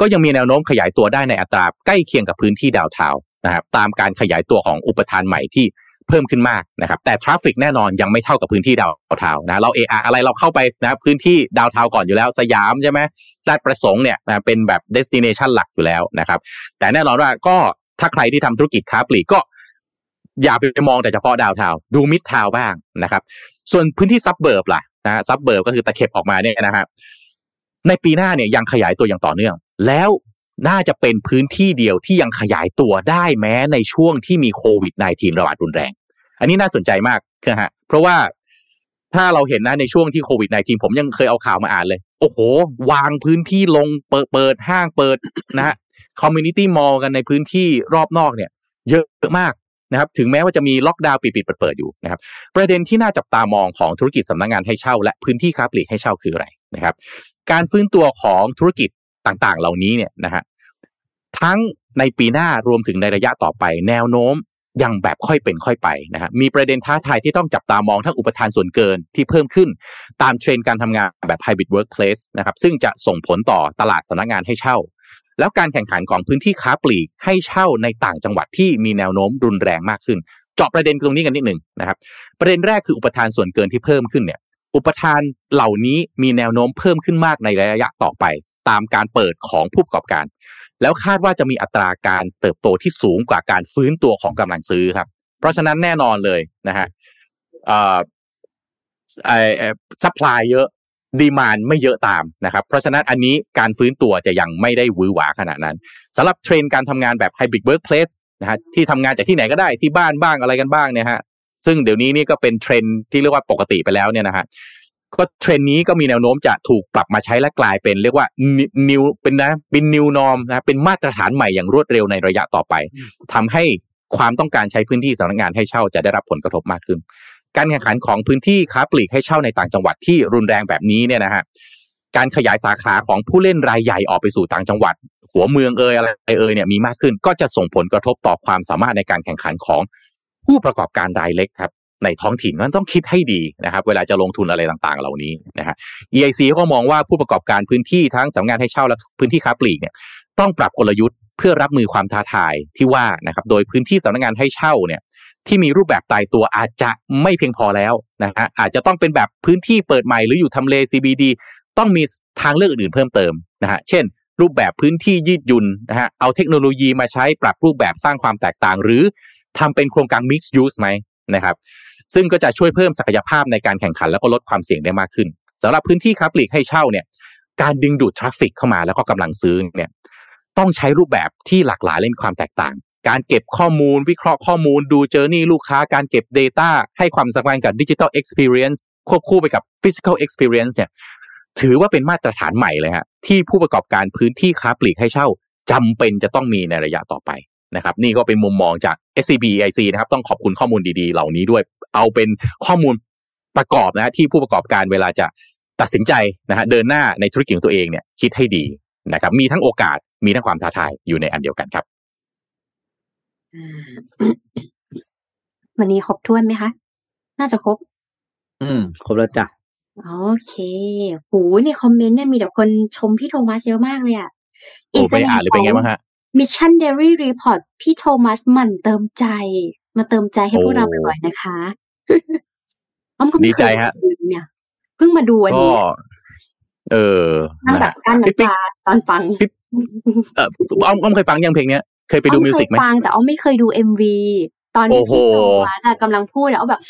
ก็ยังมีแนวโน้มขยายตัวได้ในอัตราใกล้เคียงกับพื้นที่ดาวเทานะครับตามการขยายตัวของอุปทานใหม่ที่ เพิ่มขึ้นมากนะครับแต่ traffic แน่นอนยังไม่เท่ากับพื้นที่ดาวเทานะเราเอออะไรเราเข้าไปนะพื้นที่ดาวเทาก่อนอยู่แล้วสยามใช่ไหมราชประสงค์เนี่ยนะเป็นแบบ destination หลักอยู่แล้วนะครับแต่แน่นอนว่าก็ถ้าใครที่ทำธุรกิจค้าปลีกก็อย่าไปมองแต่เฉพาะดาวเทาดู midtown บ้างนะครับส่วนพื้นที่ suburb ล่ะนะ suburb ก็คือตะเข็บออกมาเนี่ยนะครับในปีหน้าเนี่ยยังขยายตัวอย่างต่อเนื่อง แล้วน่าจะเป็นพื้นที่เดียวที่ยังขยายตัวได้แม้ในช่วงที่มีโควิด -19 ระบาดรุนแรง อันนี้น่าสนใจมากนะฮะเพราะว่าถ้าเราเห็นนะในช่วงที่โควิด -19 ผมยังเคยเอาข่าวมาอ่านเลย โอ้โห วางพื้นที่ลงเปิดเปิดห้างเปิดนะฮะ community mall กันในพื้นที่รอบนอกเนี่ย เยอะมากนะครับ ถึงแม้ว่าจะมีล็อกดาวน์ปิดปิดเปิดๆอยู่นะครับ ประเด็นที่น่าจับตามองของธุรกิจสำนักงานให้เช่า และพื้นที่ค้าปลีกให้เช่าคืออะไรนะครับ การฟื้นตัวของธุรกิจต่างๆ เหล่านี้เนี่ยนะฮะทั้งในปีหน้ารวมถึงในระยะต่อไป แนวโน้ม ยังแบบค่อยเป็นค่อยไปนะฮะมีประเด็นท้าทายที่ต้องจับตามองทั้งอุปทานส่วนเกินที่เพิ่มขึ้น ตามเทรนด์การทำงานแบบ hybrid workplace นะครับซึ่งจะส่งผลต่อตลาดสำนักงานให้เช่า แล้วการแข่งขันของพื้นที่ค้าปลีกให้เช่าในต่างจังหวัดที่มีแนวโน้มรุนแรงมากขึ้น เจาะประเด็นตรงนี้กันนิดหนึ่งนะครับ ประเด็นแรกคืออุปทานส่วนเกินที่เพิ่มขึ้นเนี่ย อุปทานเหล่านี้มีแนวโน้มเพิ่มขึ้นมากในระยะต่อไป ตามการเปิดของผู้ประกอบการ แล้วคาดว่าจะมีอัตราการเติบโตที่สูงกว่าการฟื้นตัวของกำลังซื้อครับ เพราะฉะนั้นแน่นอนเลยนะฮะอ่อไอ้ supply เยอะ demand ไม่เยอะตามนะครับ เพราะฉะนั้นอันนี้การฟื้นตัวจะยังไม่ได้หวือหวาขนาดนั้นสำหรับเทรนด์การทำงานแบบ hybrid workplace นะฮะที่ทำงานจากที่ไหนก็ได้ที่บ้านบ้างอะไรกันบ้างเนี่ยฮะซึ่งเดี๋ยวนี้นี่ก็เป็นเทรนด์ที่เรียกว่าปกติไปแล้วเนี่ยนะฮะ ก็เทรนด์นี้ก็มีแนวโน้มจะถูกปรับมาใช้และกลายเป็นเรียกว่า new เป็นนะเป็น new norm นะเป็นมาตรฐานใหม่อย่างรวดเร็วในระยะต่อไปทำให้ความต้องการใช้พื้นที่สำนักงานให้เช่าจะได้รับผลกระทบมากขึ้น การแข่งขันของพื้นที่ค้าปลีกให้เช่าในต่างจังหวัดที่รุนแรงแบบนี้เนี่ยนะฮะการขยายสาขาของผู้เล่นรายใหญ่ออกไปสู่ต่างจังหวัด หัวเมืองเอยอะไรเอยเนี่ยมีมากขึ้น ก็จะส่งผลกระทบต่อความสามารถในการแข่งขันของผู้ประกอบการรายเล็กครับ ในท้องถิ่นนั้นต้องคิดให้ดีนะครับ เวลาจะลงทุนอะไรต่างๆ เหล่านี้นะฮะ EIC ก็มองว่าผู้ประกอบการพื้นที่ทั้งสำนักงานให้เช่าและพื้นที่ค้าปลีกเนี่ยต้องปรับกลยุทธ์เพื่อรับมือความท้าทายที่ว่านะครับ โดยพื้นที่สำนักงานให้เช่าเนี่ยที่มีรูปแบบตายตัวอาจจะไม่เพียงพอแล้วนะฮะอาจจะต้องเป็นแบบพื้นที่เปิดใหม่หรืออยู่ทำเล CBD ต้องมีทางเลือกอื่นๆเพิ่มเติมนะฮะเช่น รูปแบบพื้นที่ยืดหยุ่นนะฮะเอาเทคโนโลยีมาใช้ปรับรูปแบบสร้างความแตกต่าง หรือทำเป็นโครงการ mixed use ไหมนะครับ ซึ่งก็จะช่วยเพิ่มศักยภาพในการแข่งขัน แล้วก็ลดความเสี่ยงได้มากขึ้นสำหรับพื้นที่ค้าปลีกให้เช่าเนี่ยการดึงดูด traffic เข้ามาแล้วก็กำลังซื้อเนี่ยต้องใช้รูปแบบที่หลากหลายเล่นความแตกต่าง การเก็บข้อมูล วิเคราะห์ข้อมูล ดู journey ลูกค้า การเก็บ Data ให้ความสำคัญกับ Digital Experience ควบคู่ไปกับ Physical Experience เนี่ยถือว่าเป็นมาตรฐานใหม่เลยฮะที่ผู้ประกอบการพื้นที่ค้าปลีกให้เช่าจำเป็นจะต้องมีในระยะต่อไปนะครับนี่ก็เป็นมุมมองจาก S C B I C นะครับต้องขอบคุณข้อมูลดีๆ เหล่านี้ด้วย เอาเป็นข้อมูลประกอบนะที่ผู้ประกอบการเวลาจะตัดสินใจนะฮะเดินหน้าในธุรกิจของตัวเองเนี่ยคิดให้ดีนะครับมีทั้งโอกาสมีทั้งความท้าทายอยู่ในอันเดียวกันครับอ่าวันนี้ครบถ้วนไหมคะ น่าจะครบ อืมครบแล้วจ้ะโอเคโหนี่คอมเมนต์เนี่ยมีแต่คนชมพี่โทมัสเยอะมากเลยอะโอ้ไม่อ่านหรือเป็นไงบ้างฮะมิชชั่นเดลี่รีพอร์ตพี่โทมัสหมันเติมใจ มาเติมใจให้พวกเราโอ้บ่อยๆนะคะอ้อมก็ไม่ดีเคใจยฮะดูเนี่ยเพิ่งมาดูวันก็นี้เออนั่งนะแบฮะบกั้นพี่น้ำตาตอนฟังพี่เอออ้อมอ้อมเคยฟังยังเพลงเนี้ยเคยไปดูอ้อ music ไหมเคยฟังแต่อ้อมไม่เคยดู MV ตอนที่โอ้โหพี่โทมัสอะกำลังพูดแล้วอ้อมแบบ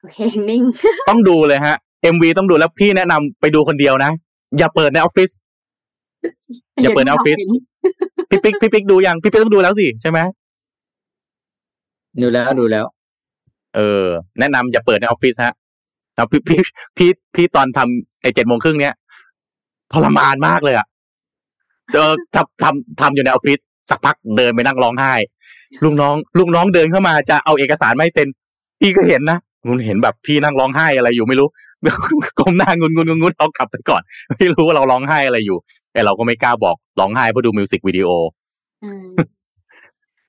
โอเคนิ่ง ต้องดูเลยฮะ MV ต้องดูแล้วพี่แนะนำไปดูคนเดียวนะ อย่าเปิดในออฟฟิศอย่าเปิดในออฟฟิศพี่ปิ๊กพี่ปิ๊กดูยังพี่ปิ๊กต้องดูแล้วสิใช่ไหม ดูแล้วดูแล้ว เออ แนะนำอย่าเปิดในออฟฟิศฮะแล้วพี่พี่พี่พี่ตอนทำไอ้เจ็ดโมงครึ่งเนี้ยทรมานมากเลยอะเออทำทำทำอยู่ในออฟฟิศสักพักเดินไปนั่งร้องไห้ลูกน้องลูกน้องเดินเข้ามาจะเอาเอกสารมาให้เซ็น พี่ก็เห็นนะคุณเห็นแบบพี่นั่งร้องไห้อะไรอยู่ไม่รู้ก้มหน้างุนงุนงุนงุนเอากลับไปก่อน ไม่รู้ว่าเราร้องไห้อะไรอยู่ แต่เราก็ไม่กล้าบอกร้องไห้เพราะดูมิวสิกวิดีโออืม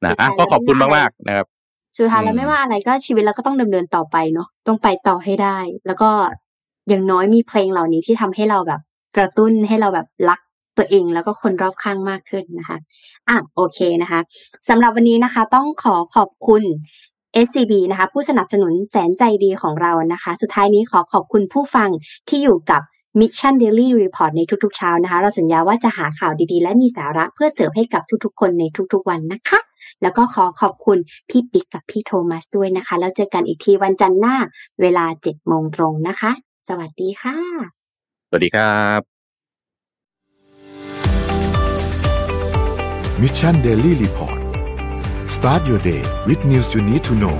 นะอะสุดท้ายก็ขอบคุณแล้วไม่มากๆนะครับ สุดท้ายแล้อืวมไม่ว่าอะไรก็ชีวิตเราก็ต้องดำเนินต่อไปเนาะต้องไปต่อให้ได้ แล้วก็อย่างน้อยมีเพลงเหล่านี้ที่ทำให้เราแบบ กระตุ้นให้เราแบบรักตัวเองแล้วก็คนรอบข้างมากขึ้นนะคะ อะโอเคนะคะสำหรับวันนี้นะคะ ต้องขอขอบคุณ SCB นะคะ ผู้สนับสนุนแสนใจดีของเรานะคะ สุดท้ายนี้ขอขอบคุณผู้ฟังที่อยู่กับ Mission Daily Report ในทุกๆเช้านะคะ เราสัญญาว่าจะหาข่าวดีๆ และมีสาระเพื่อเสิร์ฟให้กับทุกๆ คนในทุกๆวันนะคะ แล้วก็ขอขอบคุณพี่ปิ๊กกับพี่โทมัสด้วยนะคะ แล้วเจอกันอีกทีวันจันทร์หน้าเวลาเจ็ดโมงตรงนะคะ สวัสดีค่ะ สวัสดีครับ Mission Daily Report start your day with news you need to know